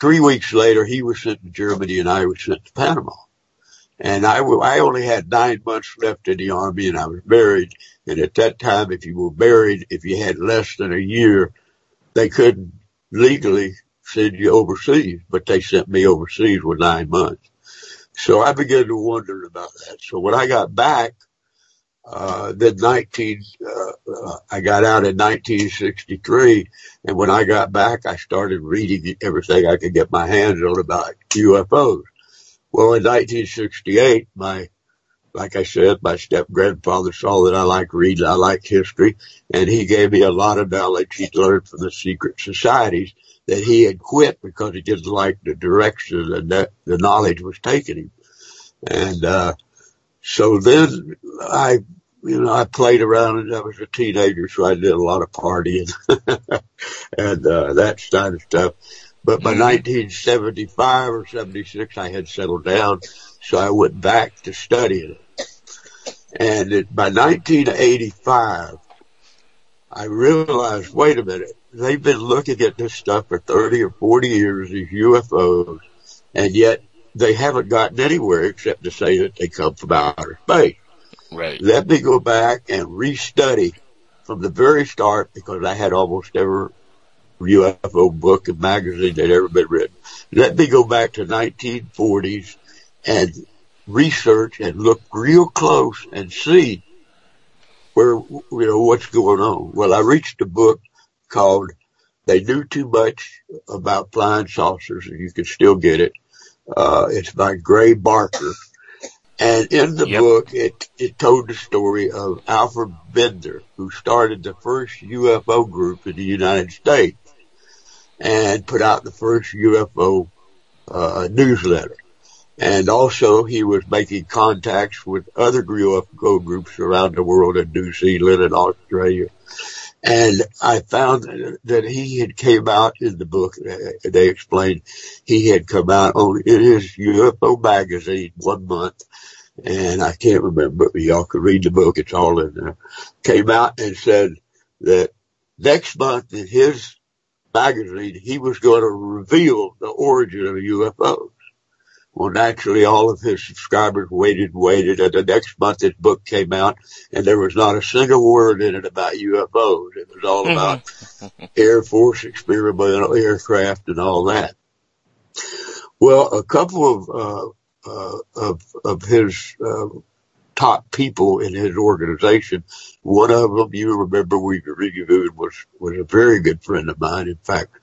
three weeks later, he was sent to Germany and I was sent to Panama. And I, I only had nine months left in the army and I was married. And at that time, if you were married, if you had less than a year, they couldn't legally send you overseas, but they sent me overseas with nine months. So I began to wonder about that. So when I got back, uh, then 19, uh, I got out in 1963. And when I got back, I started reading everything I could get my hands on about UFOs. Well, in 1968, my, like I said, my step grandfather saw that I like reading, I like history, and he gave me a lot of knowledge he'd learned from the secret societies that he had quit because he didn't like the direction that the knowledge was taking him. And, uh, so then I, you know, I played around and I was a teenager, so I did a lot of partying and, uh, that kind of stuff. But by 1975 or 76, I had settled down, so I went back to studying. And it, by 1985, I realized, wait a minute, they've been looking at this stuff for 30 or 40 years, these UFOs, and yet they haven't gotten anywhere except to say that they come from outer space. Right. Let me go back and restudy from the very start because I had almost every UFO book and magazine that ever been written. Let me go back to 1940s and research and look real close and see where, you know, what's going on. Well, I reached a book called They Knew Too Much About Flying Saucers and you can still get it. Uh, it's by Gray Barker. And in the Yep. book, it, it told the story of Alfred Bender, who started the first UFO group in the United States and put out the first UFO uh, newsletter. And also he was making contacts with other UFO groups around the world in New Zealand and Australia. And I found that he had came out in the book, uh, they explained he had come out on, in his UFO magazine one month and I can't remember, but y'all can read the book, it's all in there, came out and said that next month in his magazine, he was going to reveal the origin of UFOs. Well, naturally, all of his subscribers waited, and waited, and the next month his book came out, and there was not a single word in it about UFOs. It was all about Air Force experimental aircraft and all that. Well, a couple of uh, uh, of of his uh, top people in his organization, one of them you remember we reviewed was was a very good friend of mine. In fact,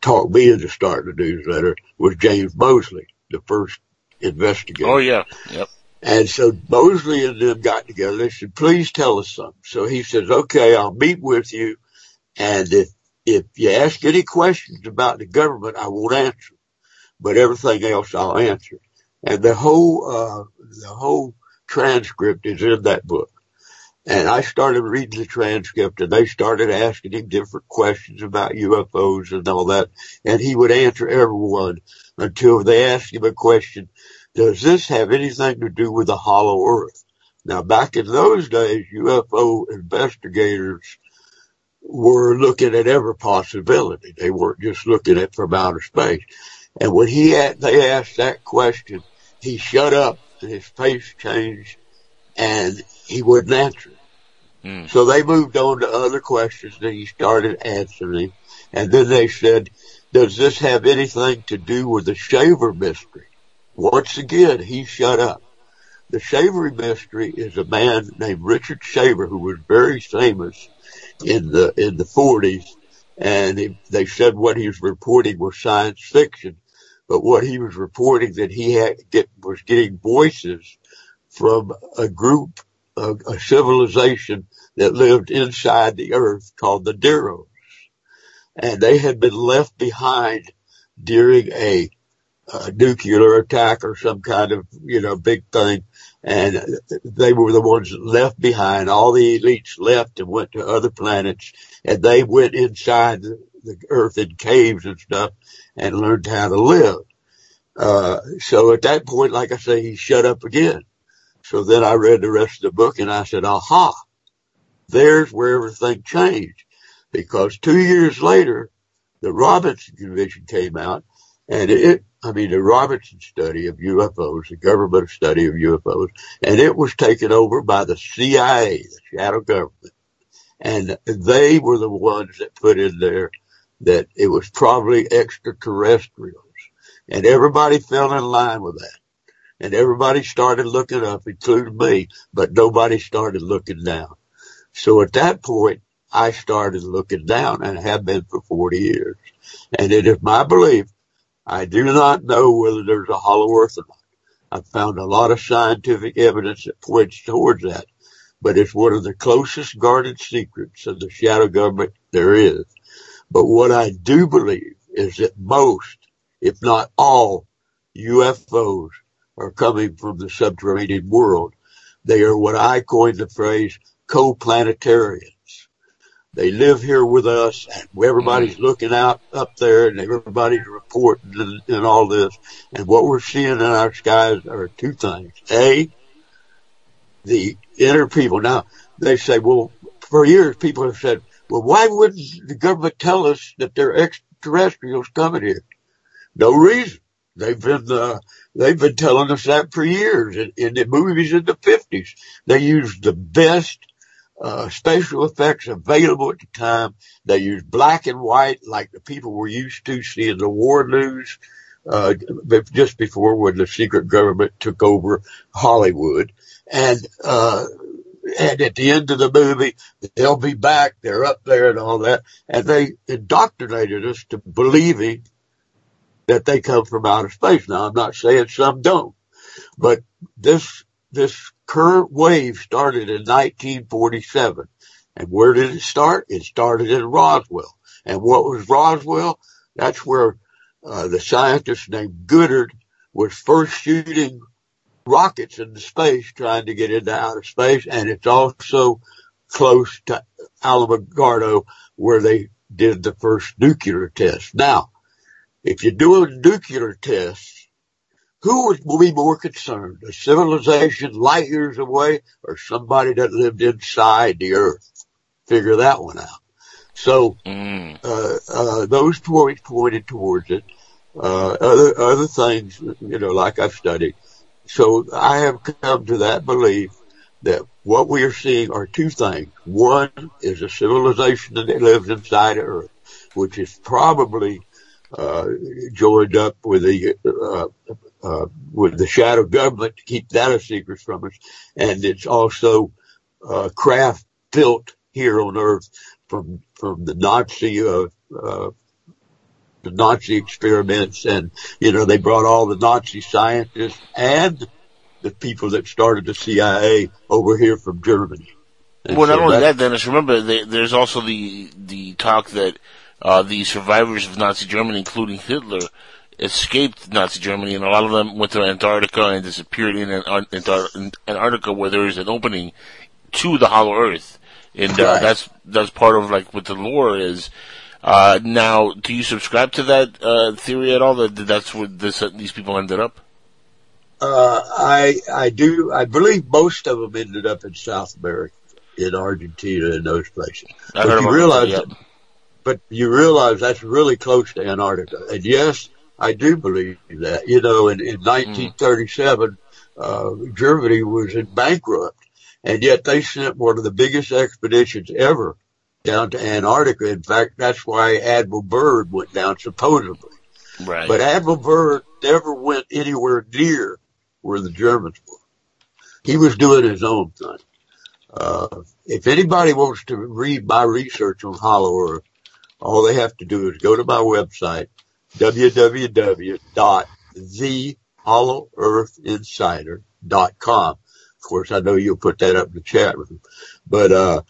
talked me into starting the newsletter was James Moseley, the first investigator. Oh yeah. Yep. And so Moseley and them got together. They said, please tell us something. So he says, okay, I'll meet with you. And if, if you ask any questions about the government, I won't answer, but everything else I'll answer. And the whole, uh, the whole transcript is in that book. And I started reading the transcript and they started asking him different questions about UFOs and all that. And he would answer everyone until they asked him a question. Does this have anything to do with the hollow earth? Now back in those days, UFO investigators were looking at every possibility. They weren't just looking at from outer space. And when he had, they asked that question, he shut up and his face changed and he wouldn't answer. Mm. So they moved on to other questions and he started answering. And then they said, does this have anything to do with the Shaver mystery? Once again, he shut up. The Shaver mystery is a man named Richard Shaver who was very famous in the, in the forties. And he, they said what he was reporting was science fiction, but what he was reporting that he had get, was getting voices from a group, a, a civilization that lived inside the earth called the Deros. And they had been left behind during a, uh nuclear attack or some kind of, you know, big thing. And they were the ones left behind. All the elites left and went to other planets and they went inside the, the earth in caves and stuff and learned how to live. Uh, so at that point, like I say, he shut up again. So then I read the rest of the book and I said, aha, there's where everything changed because two years later, the Robinson Commission came out and it, I mean, the Robinson study of UFOs, the government study of UFOs, and it was taken over by the CIA, the shadow government. And they were the ones that put in there that it was probably extraterrestrials. And everybody fell in line with that. And everybody started looking up, including me, but nobody started looking down. So at that point, I started looking down and have been for 40 years. And it is my belief, I do not know whether there's a hollow earth or not. I've found a lot of scientific evidence that points towards that, but it's one of the closest guarded secrets of the shadow government there is. But what I do believe is that most, if not all, UFOs are coming from the subterranean world. They are what I coined the phrase co-planetarians. They live here with us and everybody's looking out up there and everybody's reporting and, and all this. And what we're seeing in our skies are two things. A, the inner people. Now they say, well, for years people have said, well, why wouldn't the government tell us that there are extraterrestrials coming here? No reason. They've been uh, they've been telling us that for years. In, in the movies in the fifties, they used the best uh, special effects available at the time. They used black and white like the people were used to seeing the war news uh, just before when the secret government took over Hollywood. And, uh, and at the end of the movie, they'll be back. They're up there and all that. And they indoctrinated us to believing that they come from outer space. Now, I'm not saying some don't, but this, this current wave started in 1947. And where did it start? It started in Roswell. And what was Roswell? That's where uh, the scientist named Goddard was first shooting rockets into space, trying to get into outer space, and it's also close to Alamogordo, where they did the first nuclear test. Now, if you're doing nuclear tests, who would be more concerned? A civilization light years away or somebody that lived inside the earth? Figure that one out. So, mm. uh, uh, those points pointed towards it. Uh, other, other things, you know, like I've studied. So I have come to that belief that what we are seeing are two things. One is a civilization that lives inside Earth, which is probably joined up with the uh, uh, with the shadow government to keep that a secret from us, and it's also uh, craft built here on Earth from from the Nazi uh, uh, the Nazi experiments, and you know they brought all the Nazi scientists and the people that started the CIA over here from Germany. Well, not only that- Dennis. Remember, there's also the the talk that uh, the survivors of Nazi Germany, including Hitler, escaped Nazi Germany, and a lot of them went to Antarctica and disappeared in An- Antar- in Antarctica, where there is an opening to the Hollow Earth, and uh, Right. that's that's part of like what the lore is. Uh, now, do you subscribe to that uh, theory at all? That that that's where this, these people ended up? Uh, I I do I believe most of them ended up in South America, in Argentina, and those places. I but heard you realize, that, that, but you realize that's really close to Antarctica. And yes, I do believe that. You know, in, in 1937, uh, Germany was in bankrupt, and yet they sent one of the biggest expeditions ever down to Antarctica. In fact, that's why Admiral Byrd went down supposedly. Right. But Admiral Byrd never went anywhere near where the Germans were. He was doing his own thing. Uh, if anybody wants to read my research on Hollow Earth, all they have to do is go to my website, www.thehollowearthinsider.com. Of course, I know you'll put that up in the chat them. But, uh,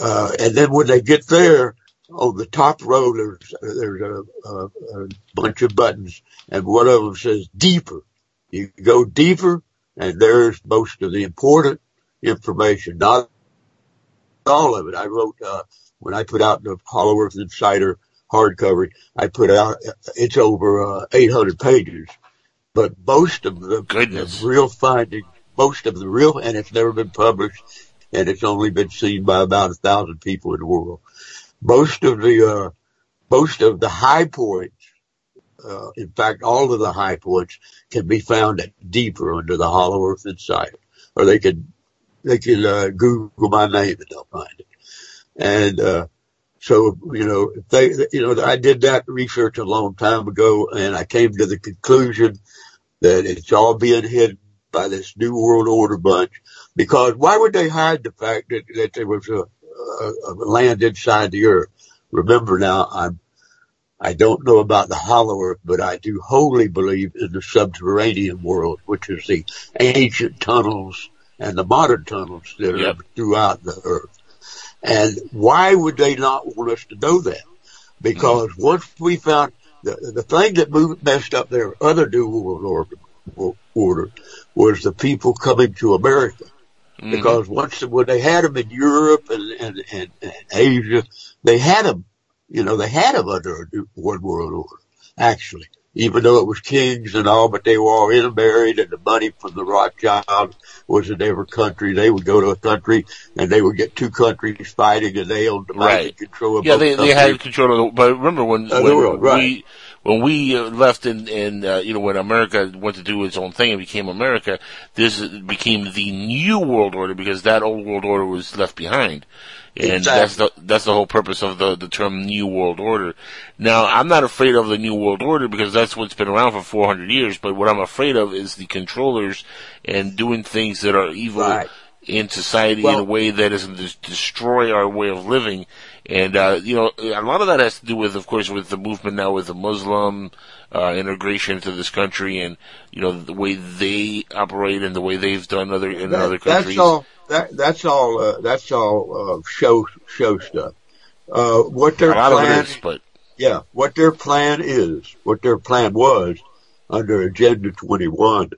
uh, and then when they get there, on the top row, there's, there's a, a, a bunch of buttons and one of them says deeper. You go deeper and there's most of the important information, not all of it. I wrote, uh, when I put out the Hollow Earth Insider hardcover, I put out, it's over, uh, 800 pages, but most of the, the real findings, most of the real, and it's never been published and it's only been seen by about a thousand people in the world. Most of the, uh, most of the high points, uh, in fact, all of the high points can be found at deeper under the Hollow Earth Insider, or they can, they can, uh, Google my name and they'll find it. And, uh, so, you know, they, you know, I did that research a long time ago and I came to the conclusion that it's all being hidden by this New World Order bunch. Because why would they hide the fact that, that there was a, a, a land inside the earth? Remember now, I'm, I don't know about the hollow earth, but I do wholly believe in the subterranean world, which is the ancient tunnels and the modern tunnels that are throughout the earth. And why would they not want us to know that? Because mm-hmm. once we found the, the thing that moved, messed up their other New World Order, order was the people coming to America. Mm-hmm. Because once, when they had them in Europe and, and, and, and Asia, they had them, you know, they had them under a new one world order, actually. Even though it was kings and all, but they were all intermarried and the money from the Rothschilds was in every country. They would go to a country and they would get two countries fighting and they owned the Right. control of the world. Yeah, they, they countries. had control of the, but remember when, the when world, right. we, when we uh, left in, in, uh, you know, when America went to do its own thing and became America, this became the new world order because that old world order was left behind. And that's the, that's the whole purpose of the, the term New World Order. Now, I'm not afraid of the New World Order because that's what's been around for 400 years, but what I'm afraid of is the controllers and doing things that are evil Right. in society in a way that is doesn't destroy our way of living. And, uh, you know, a lot of that has to do with, of course, with the movement now with the Muslim, uh, integration into this country and, you know, the way they operate and the way they've done other, in That- other countries. That's all. That, that's all. Uh, that's all uh, show show stuff. Uh, what their A lot of it plan, is, but yeah, what their plan is, what their plan was under Agenda 21.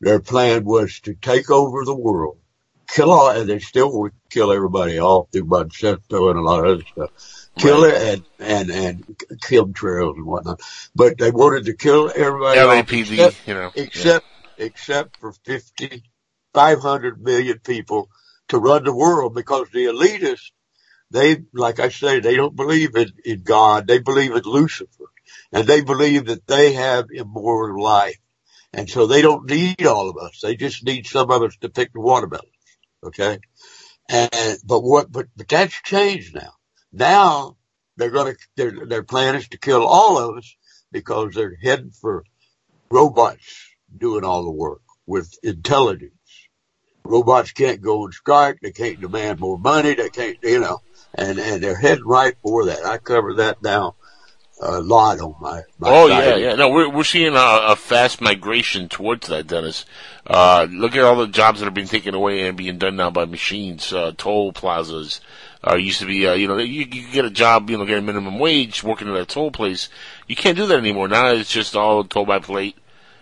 Their plan was to take over the world, kill all, and they still would kill everybody off through Monsanto and a lot of other stuff. Kill it and, and, and chemtrails and whatnot. But they wanted to kill everybody LAPD, except, you know, yeah. except, except for 50, 500 million people to run the world because the elitists, they, like I say, they don't believe in, in God. They believe in Lucifer and they believe that they have immortal life. And so they don't need all of us. They just need some of us to pick the watermelons. Okay. And, but what, but, but that's changed now. Now they're going to, their, their plan is to kill all of us because they're heading for robots doing all the work with intelligence. Robots can't go and strike. They can't demand more money. They can't, you know, and, and they're heading right for that. I cover that now a lot on my, my Oh site. yeah, yeah. No, we're we're seeing a, a fast migration towards that, Dennis. Uh, look at all the jobs that are being taken away and being done now by machines. Uh, toll plazas uh, used to be, uh, you know, you, you could get a job, you know, get a minimum wage working at a toll place. You can't do that anymore. Now it's just all toll by plate.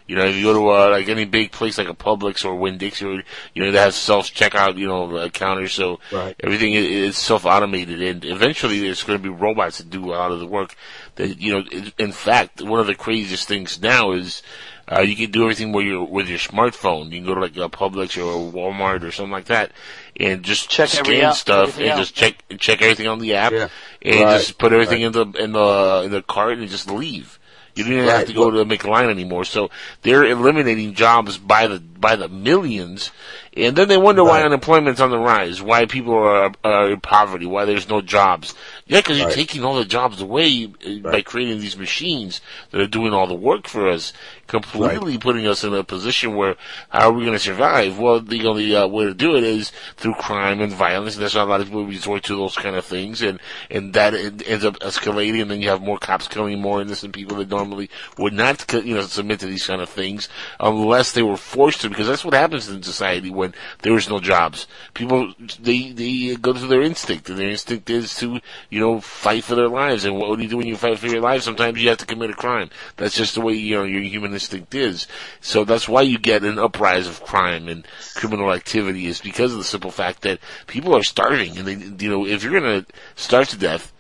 You know, if you go to uh, like any big place like a Publix or Winn Dixie, or you know, they have self checkout, you know, uh, counters, so Right. everything i- is self automated, and eventually there's going to be robots that do a lot of the work. That you know, in- in fact, one of the craziest things now is uh, you can do everything with your with your smartphone. You can go to like a Publix or a Walmart or something like that, and just Check scan out- stuff everything and out. just check check everything on the app, Yeah. and Right. just put everything in the in the in the cart and just leave. You don't even have to go to make a line anymore. So they're eliminating jobs by the by the millions, and then they wonder why unemployment's on the rise, why people are, are in poverty, why there's no jobs. Yeah, because you're Right. taking all the jobs away uh, by creating these machines that are doing all the work for us, completely putting us in a position where how are we going to survive? Well, the only uh, way to do it is through crime and violence. And that's why a lot of people resort to those kind of things, and and that ends up escalating. And then you have more cops killing more innocent people that normally would not, you know, submit to these kind of things unless they were forced to, because that's what happens in society when there is no jobs. People they they go to their instinct, and their instinct is to you know fight for their lives. And what do you do when you fight for your life? Sometimes you have to commit a crime. That's just the way you know your human instinct is. So that's why you get an uprise of crime and criminal activity is because of the simple fact that people are starving, and they you know if you're gonna starve to death.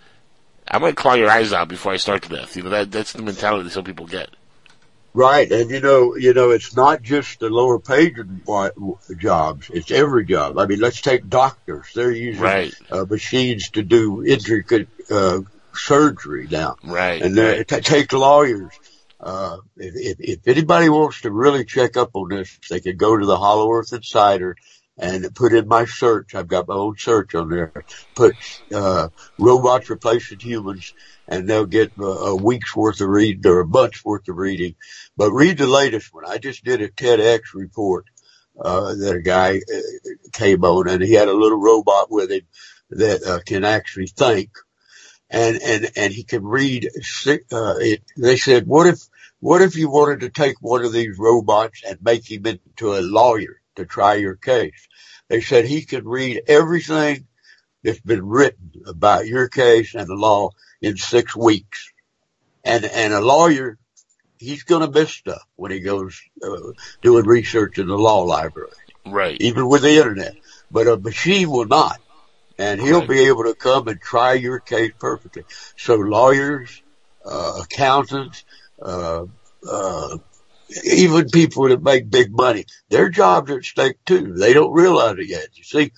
I might claw your eyes out before I start to death. You know that that's the mentality some people get. Right, and you know, you know, it's not just the lower paid jobs; it's every job. I mean, let's take doctors; they're using Right. uh, machines to do intricate uh, surgery now, Right. and t- take lawyers. Uh, if, if, if anybody wants to really check up on this, they can go to the Hollow Earth Insider and put in my search. I've got my own search on there. Put uh, robots replacing humans, and they'll get a, a week's worth of reading or a month's worth of reading. But read the latest one. I just did a TEDx report uh, that a guy uh, came on, and he had a little robot with him that uh, can actually think, and and and he can read. Uh, it, they said, what if what if you wanted to take one of these robots and make him into a lawyer to try your case? They said he could read everything that's been written about your case and the law in six weeks. And, and a lawyer, he's going to miss stuff when he goes uh, doing research in the law library, Right. even with the internet. But a machine will not. And he'll be able to come and try your case perfectly. So lawyers, uh, accountants, uh, uh, even people that make big money, their jobs are at stake too. They don't realize it yet. You see,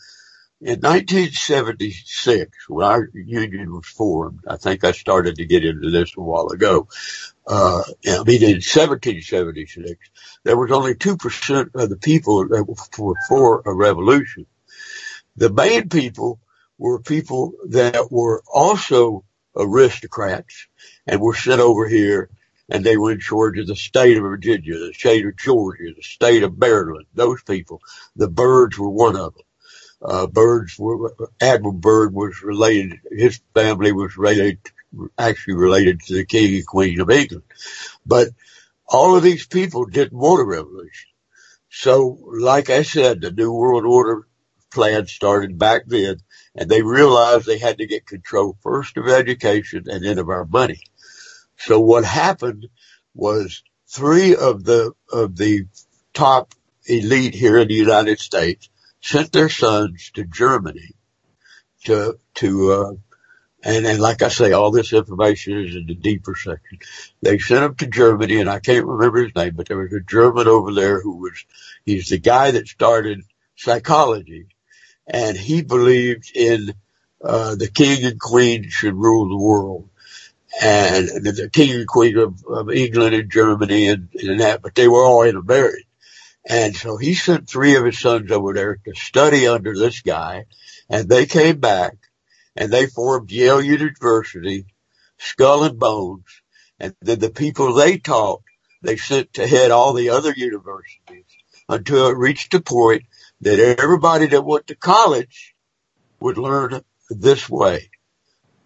in 1976, when our union was formed, I think I started to get into this a while ago. Uh, I mean, in 1776, there was only 2% of the people that were for a revolution. The main people were people that were also aristocrats and were sent over here and they were in charge of the state of Virginia, the state of Georgia, the state of Maryland, those people. The Byrds were one of them. Uh, Byrds were, Admiral Byrd was related, his family was related, actually related to the King and Queen of England. But all of these people didn't want a revolution. So, like I said, the New World Order plan started back then, and they realized they had to get control first of education and then of our money. So what happened was three of the of the top elite here in the United States sent their sons to Germany to to uh, and and like I say, all this information is in the deeper section. They sent him to Germany, and I can't remember his name, but there was a German over there who was he's the guy that started psychology, and he believed in uh, the king and queen should rule the world. And the king and queen of, of England and Germany and, and that, but they were all intermarried. And so he sent three of his sons over there to study under this guy, and they came back and they formed Yale University, Skull and Bones, and then the people they taught, they sent to head all the other universities until it reached a point that everybody that went to college would learn this way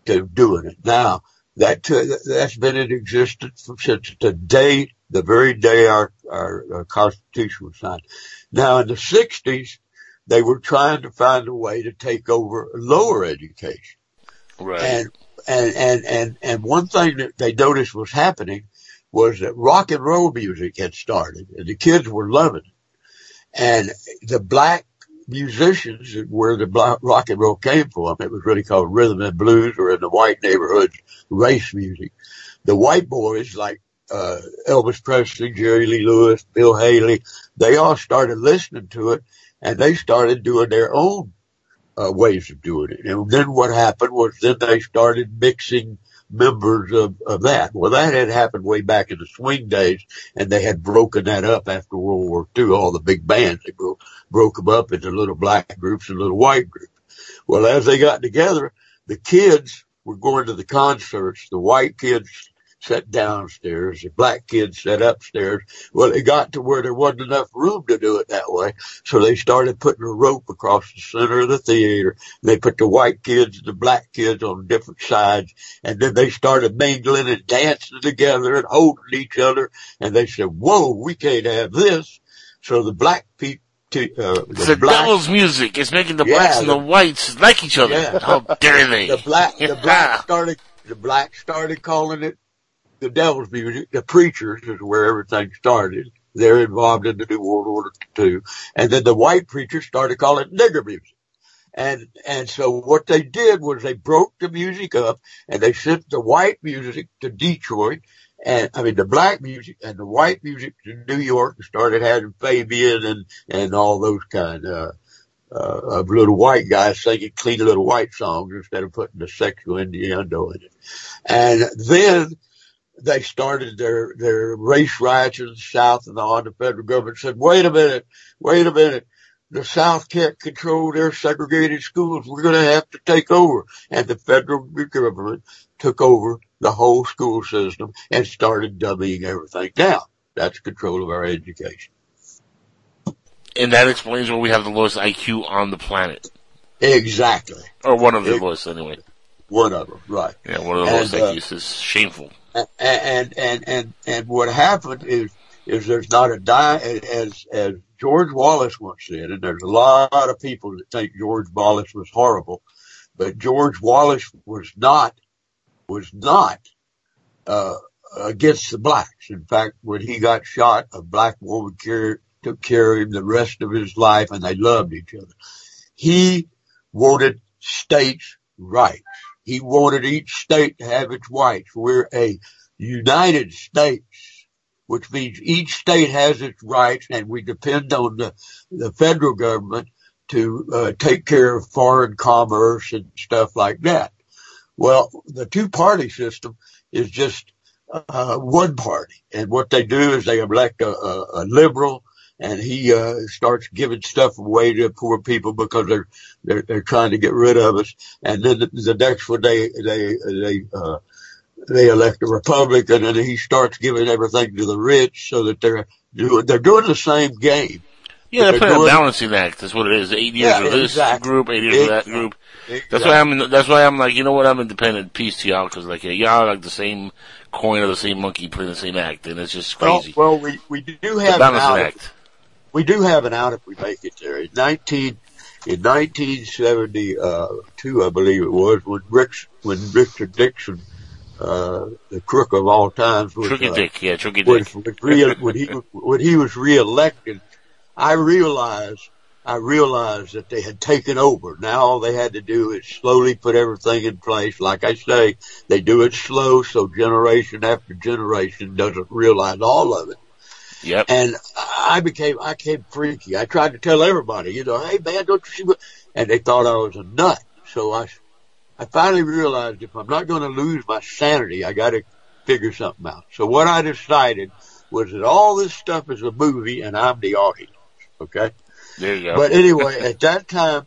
to doing it. Now, that uh, that's been in existence since the day, the very day our, our, our Constitution was signed. Now, in the 60s, they were trying to find a way to take over lower education. Right. And, and, and, and, and one thing that they noticed was happening was that rock and roll music had started and the kids were loving it. And the black musicians where the rock and roll came from, it was really called rhythm and blues or in the white neighborhoods, race music. The white boys like, uh, Elvis Presley, Jerry Lee Lewis, Bill Haley, they all started listening to it and they started doing their own uh, ways of doing it. And then what happened was then they started mixing members of, of that. Well, that had happened way back in the swing days, and they had broken that up after World War II. All the big bands they broke broke them up into little black groups and little white groups. Well, as they got together, the kids were going to the concerts. The white kids sat downstairs. The black kids sat upstairs. Well, it got to where there wasn't enough room to do it that way. So they started putting a rope across the center of the theater. They put the white kids and the black kids on different sides. And then they started mingling and dancing together and holding each other. And they said, whoa, we can't have this. So the black people, to, uh, the, the black, devil's music is making the Yeah, blacks and the- the whites like each other. Yeah. How dare they? the black, the black started, the black started calling it the devil's music. The preachers is where everything started. They're involved in the New World Order too. And then the white preachers started calling it nigger music. And, and so what they did was they broke the music up and they sent the white music to Detroit and I mean the black music and the white music to New York and started having Fabian and, and all those kind of, uh, of little white guys singing clean little white songs instead of putting the sexual innuendo in it. And then they started their, their race riots in the South and on. The federal government said, wait a minute, wait a minute. The South can't control their segregated schools. We're going to have to take over. And the federal government took over the whole school system and started dumbing everything down. That's control of our education. and that explains why we have the lowest IQ on the planet. Exactly. Or one of the Ex- lowest anyway. One of them, right. Yeah, one of the And, lowest uh, IQs is shameful. And and and and what happened is is there's not a die as as George Wallace once said, and there's a lot of people that think George Wallace was horrible, but George Wallace was not was not uh, against the blacks. In fact, when he got shot, a black woman care, took care of him the rest of his life, and they loved each other. He wanted states' rights. He wanted each state to have its rights. We're a United States, which means each state has its rights and we depend on the, the federal government to uh, take care of foreign commerce and stuff like that. Well, the two party system is just uh, one party. And what they do is they elect a, a, a liberal and he uh, starts giving stuff away to poor people because they're they're they're trying to get rid of us. And then the, the next one they they they uh, they elect a Republican, and he starts giving everything to the rich, so that they're doing they're doing the same game. Yeah, they're, They're playing a balancing act. That's what it is. Eight years Yeah, of this exactly. group, eight years of that group. That's why I'm. In, that's why I'm like, you know what? I'm independent. Peace to y'all, because like yeah, y'all are like the same coin of the same monkey playing the same act, and it's just crazy. well, we we do the have an balancing act. We do have an out if we make it there. In nineteen in nineteen seventy two, I believe it was when Rick when Richard Nixon, uh, the crook of all times, was Tricky uh, dick, yeah, tricky was, was re- when he when he was reelected, I realized I realized that they had taken over. Now all they had to do is slowly put everything in place. Like I say, they do it slow, so generation after generation doesn't realize all of it. Yep. And I became I came freaky. I tried to tell everybody, you know, hey man, don't you see what? And they thought I was a nut. So I I finally realized if I'm not going to lose my sanity, I got to figure something out. So what I decided was that all this stuff is a movie and I'm the audience. Okay. There you go. But anyway, at that time,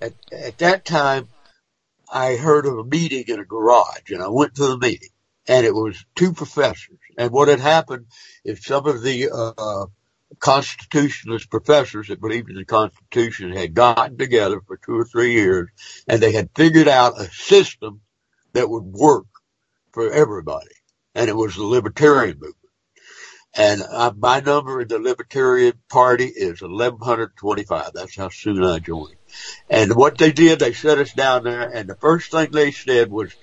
at, at that time, I heard of a meeting in a garage and I went to the meeting and it was two professors. And what had happened is some of the, uh, constitutionalist professors that believed in the Constitution had gotten together for two or three years and they had figured out a system that would work for everybody. And it was the libertarian movement. And uh, my number in the Libertarian Party is 1125. That's how soon I joined. And what they did, they set us down there and the first thing they said was,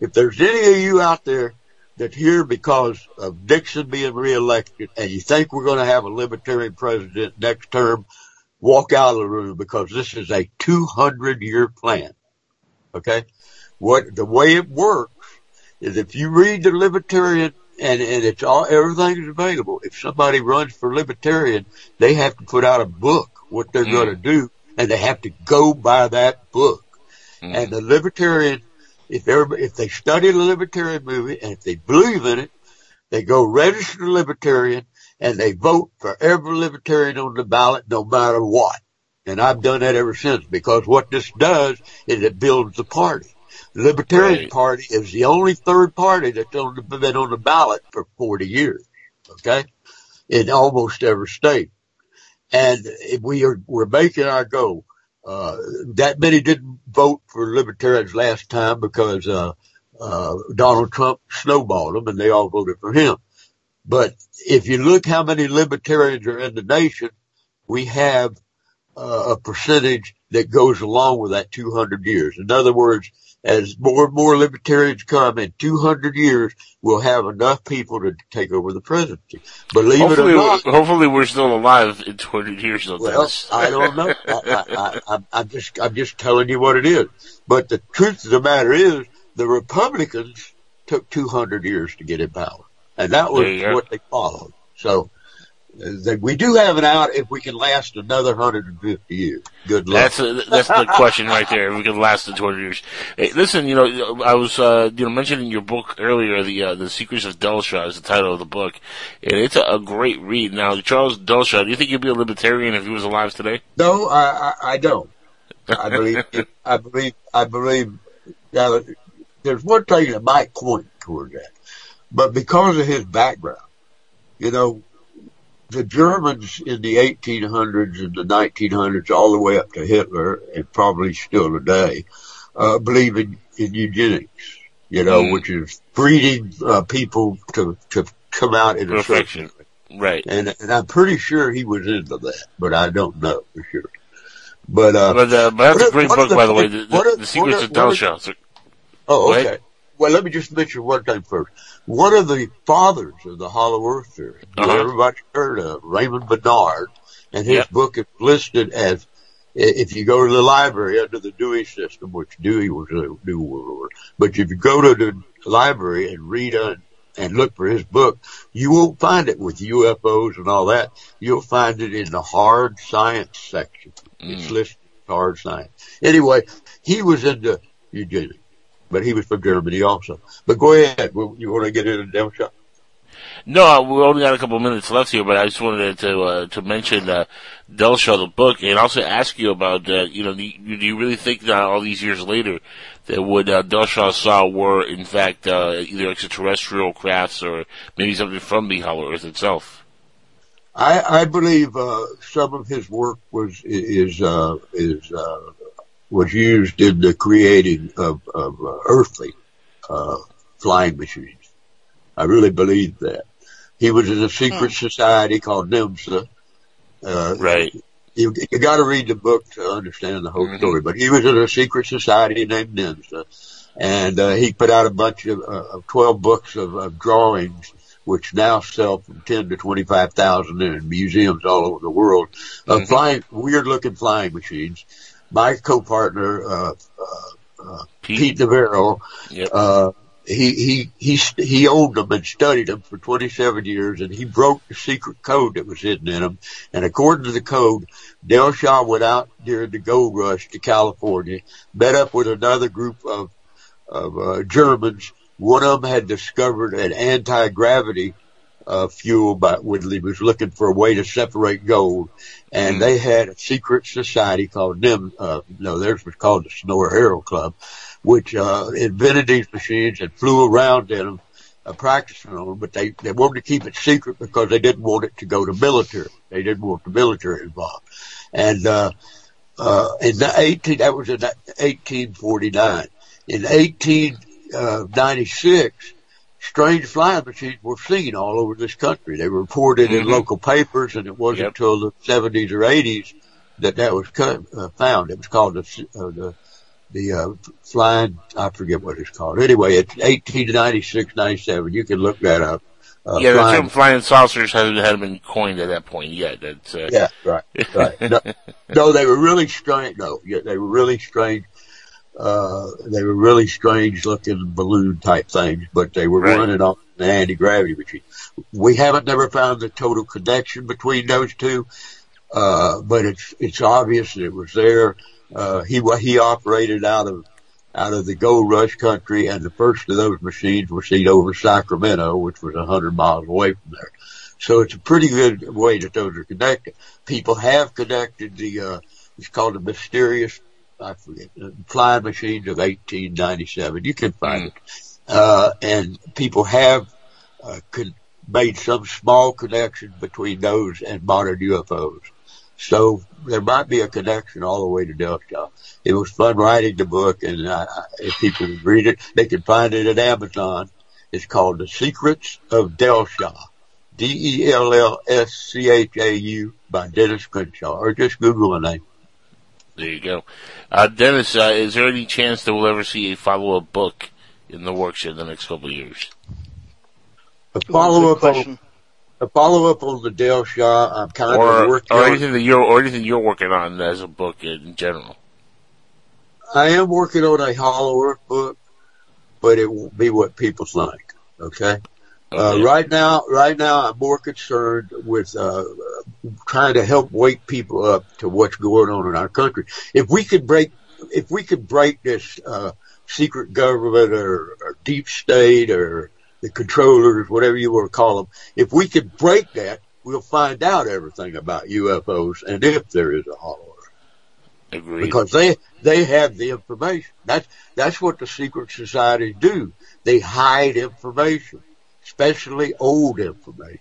if there's any of you out there that's here because of Nixon being reelected and you think we're going to have a libertarian president next term, walk out of the room because this is a 200 year plan. Okay. What, the way it works is if you read the libertarian and, and it's all, everything is available. If somebody runs for libertarian, they have to put out a book, what they're mm. going to do, and they have to go by that book. Mm. And the libertarian, if everybody, if they study the libertarian movement and if they believe in it, they go register libertarian and they vote for every libertarian on the ballot no matter what. And I've done that ever since because what this does is it builds the party. The Libertarian Right. Party is the only third party that's on the, been on the ballot for 40 years. Okay. In almost every state. And we are, we're making our goal. Uh, that many didn't vote for libertarians last time because, uh, uh, Donald Trump snowballed them and they all voted for him. But if you look how many libertarians are in the nation, we have uh, a percentage that goes along with that 200 years. In other words, as more and more libertarians come in 200 years, we'll have enough people to take over the presidency. Believe hopefully, it or not, hopefully we're still alive in 200 years. Though, well. I don't know. I, I, I, I'm- I'm just, I'm just telling you what it is. But the truth of the matter is, the Republicans took 200 years to get in power, and that was go. what they followed. So, that we do have an out if we can last another 150 years. Good luck. That's a, that's the question right there. If We can last the 200 years. Hey, listen, you know, I was uh, you know mentioning your book earlier. The uh, the Secrets of Dellschau is the title of the book, and it's a, a great read. Now, Charles Dellschau, do you think he'd be a libertarian if he was alive today? No, I, I, I don't. I believe, I believe, I believe, now, there's one thing that might point toward that. But because of his background, you know, the Germans in the 1800s and the 1900s, all the way up to Hitler, and probably still today, uh, believe in, in eugenics, you know, Mm. which is breeding, uh, people to, to come out in a Perfection. Right. and and I'm pretty sure he was into that, but I don't know for sure. But uh, But, uh, but that's a great book, by the way. The, the, are- the Secrets of are- what are- Dellschau. So- Oh, okay. Well, let me just mention one thing first. One of the fathers of the Hollow Earth theory, Uh-huh. everybody's heard of, Raymond Bernard, and his Yep. book is listed as if you go to the library under the Dewey system, which Dewey was a New World Order, but if you go to the library and read on and look for his book, you won't find it with UFOs and all that. You'll find it in the hard science section. It's listed as hard science. Anyway, he was into eugenics, but he was from Germany also. But go ahead. You want to get into Shot? No, we only got a couple of minutes left here, but I just wanted to uh, to mention uh, Dellschau, the book, and also ask you about, uh, you know, do you, do you really think that all these years later that what uh, Dellschau saw were, in fact, uh, either extraterrestrial crafts or maybe something from the Hollow Earth itself? I, I believe uh, some of his work was is uh, is uh, was used in the creating of, of uh, earthly uh, flying machines. I really believe that. He was in a secret society called NYMZA. Uh, right. You, you got to read the book to understand the whole story. But he was in a secret society named NYMZA, and uh, he put out a bunch of, uh, of twelve books of, of drawings, which now sell from ten to twenty five thousand in museums all over the world of flying, weird looking flying machines. My co-partner, uh, uh, uh, Pete, Navarro, uh, he, he, he, he owned them and studied them for 27 years and he broke the secret code that was hidden in them. And according to the code, Dellschau went out during the gold rush to California, met up with another group of, of, uh, Germans. One of them had discovered an anti-gravity, uh, fuel by, Woodley was looking for a way to separate gold. And they had a secret society called NIM, uh, no, theirs was called the Sonora Aero Club which uh, invented these machines and flew around in them, uh, practicing on them. But they they wanted to keep it secret because they didn't want it to go to military. They didn't want the military involved. And uh, uh, in the 18 that was in 1849. In 1896, strange flying machines were seen all over this country. They were reported in Mhm. local papers, and it wasn't until the 70s or 80s that that was cut, uh, found. It was called the uh, the the uh, flying. I forget what it's called. Anyway, it's 1896, 97. You can look that up. Uh, yeah, the flying- term flying saucers hasn't, hadn't been coined at that point yet. That's, uh, Yeah, right, right. No, no, they were really strange. No, yeah, they were really strange. Uh, they were really strange looking balloon type things, but they were Right. running on the anti-gravity machine. We haven't never found the total connection between those two, uh, but it's, it's obvious that it was there. Uh, he, he operated out of, out of the gold rush country and the first of those machines were seen over Sacramento, which was a hundred miles away from there. So it's a pretty good way that those are connected. People have connected the, uh, it's called the mysterious, I forget, flying machines of 1897. You can find it. Uh, and people have, uh, con- made some small connection between those and modern UFOs. So there might be a connection all the way to Delta. It was fun writing the book and I, if people read it, they can find it at Amazon. It's called The Secrets of Dellschau. D-E-L-L-S-C-H-A-U by Dennis Crenshaw, or just Google the name. There you go. Uh, Dennis, uh, is there any chance that we'll ever see a follow-up book in the works in the next couple of years? A follow up question. a follow up on the Dellschau, I'm kind Or, of working or on anything that you're, or anything you're working on as a book in general? I am working on a Hollow Earth book, but it won't be what people think. Okay. Uh, right now, right now, I'm more concerned with uh, trying to help wake people up to what's going on in our country. If we could break, if we could break this uh, secret government or, or deep state or the controllers, whatever you want to call them, if we could break that, we'll find out everything about UFOs and if there is a Hollow Agreed. because they they have the information. That's that's what the secret societies do. They hide information, especially old information.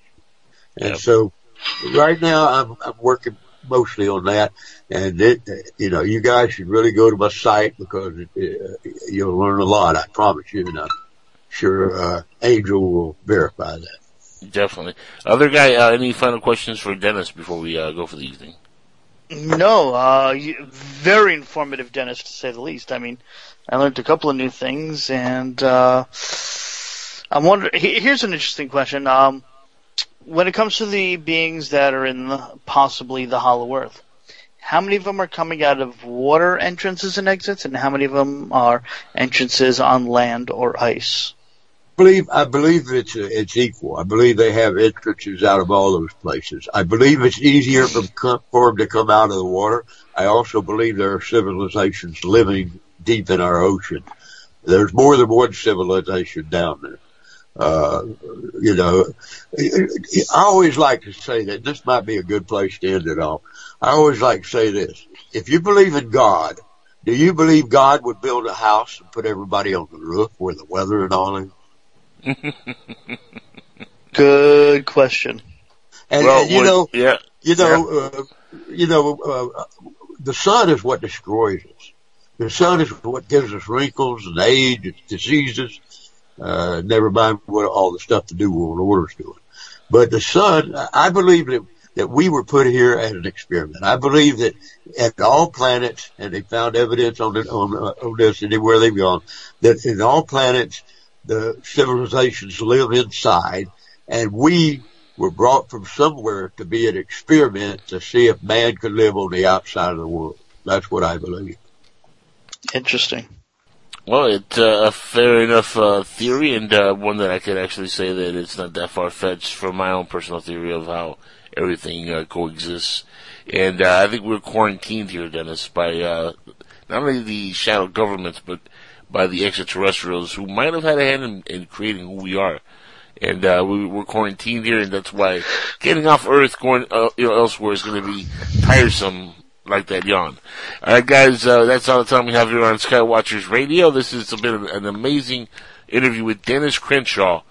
And Yep. so, right now I'm I'm working mostly on that. And it, you know, you guys should really go to my site because it, it, you'll learn a lot. I promise you, and I'm sure uh, Angel will verify that. Definitely. Other guy, uh, any final questions for Dennis before we uh, go for the evening? No, uh, very informative, Dennis, to say the least. I mean, I learned a couple of new things, and uh, I'm wondering. Here's an interesting question. Um, when it comes to the beings that are in the, possibly the Hollow Earth, how many of them are coming out of water entrances and exits, and how many of them are entrances on land or ice? believe I believe it's it's equal. I believe they have entrances out of all those places. I believe it's easier for them to come out of the water. I also believe there are civilizations living deep in our ocean. There's more than one civilization down there. Uh, you know, I always like to say that this might be a good place to end it off. I always like to say this. If you believe in God, do you believe God would build a house and put everybody on the roof where the weather and all that? Good question. And, Well, and you what- know, yeah. you know, uh, you know, uh, the sun is what destroys us. The sun is what gives us wrinkles and age and diseases. Uh, never mind what all the stuff the New World Order's doing. But the sun, I believe that, that we were put here as an experiment. I believe that at all planets, and they found evidence on, it, on, uh, on this anywhere they've gone, that in all planets, the civilizations live inside, and we were brought from somewhere to be an experiment to see if man could live on the outside of the world. That's what I believe. Interesting. Well, it's uh, a fair enough uh, theory, and uh, one that I could actually say that it's not that far fetched from my own personal theory of how everything uh, coexists. And uh, I think we're quarantined here, Dennis, by uh, not only the shadow governments, but by the extraterrestrials who might have had a hand in, in creating who we are. And we, we're quarantined here, and that's why getting off Earth, going you know, elsewhere, is going to be tiresome like that yawn. All right, guys, uh, that's all the time we have here on Skywatchers Radio. This has been an, an amazing interview with Dennis Crenshaw.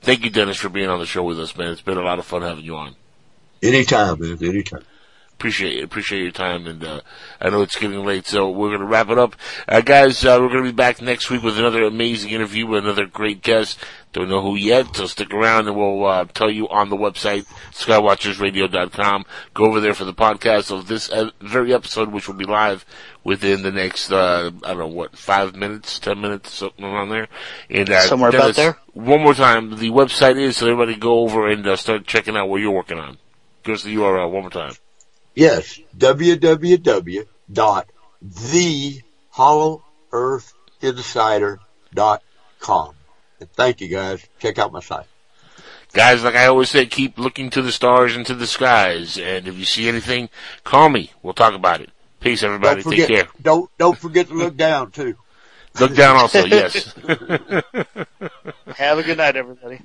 Thank you, Dennis, for being on the show with us, man. It's been a lot of fun having you on. Anytime, man. Anytime. Appreciate. Appreciate your time, and uh, I know it's getting late, so we're going to wrap it up. Uh, guys, uh, we're going to be back next week with another amazing interview with another great guest. Don't know who yet, so stick around and we'll uh, tell you on the website, skywatchersradio.com. Go over there for the podcast of this uh, very episode, which will be live within the next, uh, I don't know, what, five minutes, ten minutes, something around there. And, uh, Somewhere about there. One more time, the website is, so everybody go over and uh, start checking out what you're working on. Give us the URL one more time. Yes, www.thehollowearthinsider.com. And thank you guys. Check out my site. Guys, like I always say, keep looking to the stars and to the skies. And if you see anything, call me. We'll talk about it. Peace, everybody. Don't Take care. don't, don't forget to look down too. Look down also, yes. Have a good night, everybody.